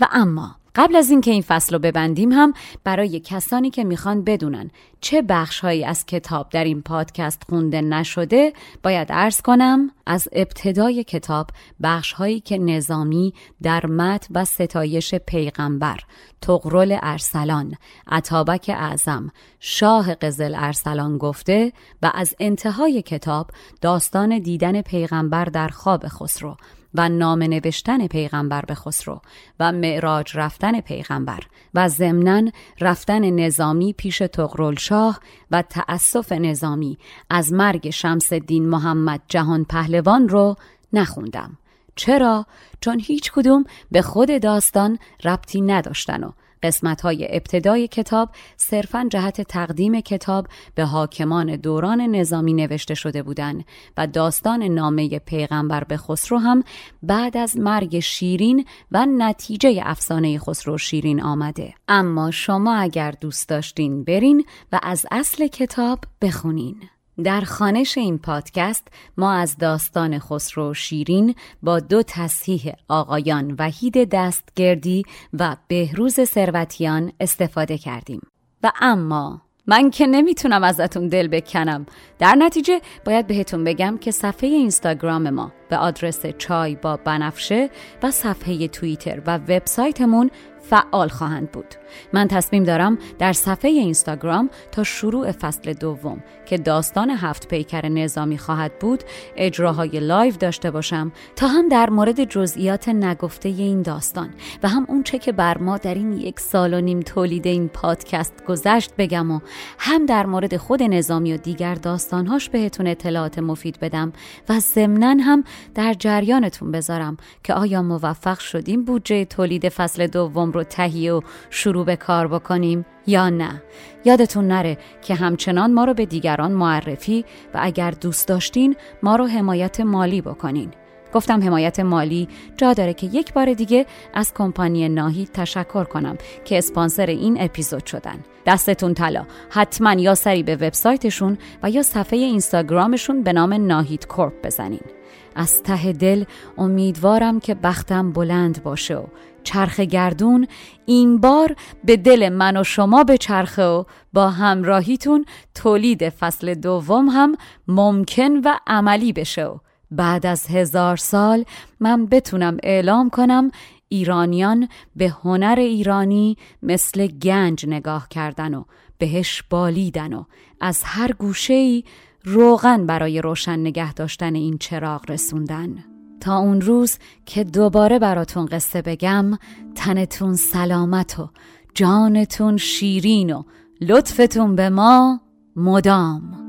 [SPEAKER 1] و اما. قبل از اینکه این فصل رو ببندیم هم برای کسانی که می‌خوان بدونن چه بخشهایی از کتاب در این پادکست خونده نشده باید عرض کنم از ابتدای کتاب بخشهایی که نظامی در مت و ستایش پیغمبر تقرل ارسلان عطابک اعظم شاه قزل ارسلان گفته و از انتهای کتاب داستان دیدن پیغمبر در خواب خسرو و نام نوشتن پیغمبر به خسرو و معراج رفتن پیغمبر و ضمنا رفتن نظامی پیش تغرل شاه و تأسف نظامی از مرگ شمس الدین محمد جهان پهلوان رو نخوندم چرا؟ چون هیچ کدوم به خود داستان ربطی نداشتن و قسمت های ابتدای کتاب صرفا جهت تقدیم کتاب به حاکمان دوران نظامی نوشته شده بودند و داستان نامه پیغمبر به خسرو هم بعد از مرگ شیرین و نتیجه افسانه خسرو شیرین آمده. اما شما اگر دوست داشتین برین و از اصل کتاب بخونین. در خانش این پادکست ما از داستان خسرو شیرین با دو تصحیح آقایان وحید دستگردی و بهروز ثروتیان استفاده کردیم. و اما من که نمی‌تونم ازتون دل بکنم در نتیجه باید بهتون بگم که صفحه اینستاگرام ما به آدرس چای با بنفشه و صفحه توییتر و وبسایتمون فعال خواهند بود. من تصمیم دارم در صفحه اینستاگرام تا شروع فصل دوم که داستان هفت پیکر نظامی خواهد بود اجراهای live داشته باشم تا هم در مورد جزئیات نگفته این داستان و هم اونچه که بر ما در این یک سال و نیم تولید این پادکست گذشت بگم و هم در مورد خود نظامی و دیگر داستانهاش بهتون اطلاعات مفید بدم و ضمنا هم در جریانتون بذارم که آیا موفق شدیم بودجه تولید فصل دوم رو تهیه و شروع به کار بکنیم یا نه؟ یادتون نره که همچنان ما رو به دیگران معرفی و اگر دوست داشتین ما رو حمایت مالی بکنین. گفتم حمایت مالی جا داره که یک بار دیگه از کمپانی ناهید تشکر کنم که اسپانسر این اپیزود شدن. دستتون طلا. حتما یا سری به وبسایتشون و یا صفحه اینستاگرامشون به نام ناهید کورپ بزنین. از ته دل امیدوارم که بختم بلند باشه و چرخ گردون این بار به دل من و شما به چرخه و با همراهیتون تولید فصل دوم هم ممکن و عملی بشه و بعد از هزار سال من بتونم اعلام کنم ایرانیان به هنر ایرانی مثل گنج نگاه کردن و بهش بالیدن و از هر گوشه‌ای روغن برای روشن نگه داشتن این چراغ رسوندن. تا اون روز که دوباره براتون قصه بگم تنتون سلامت و جانتون شیرین و لطفتون به ما مدام.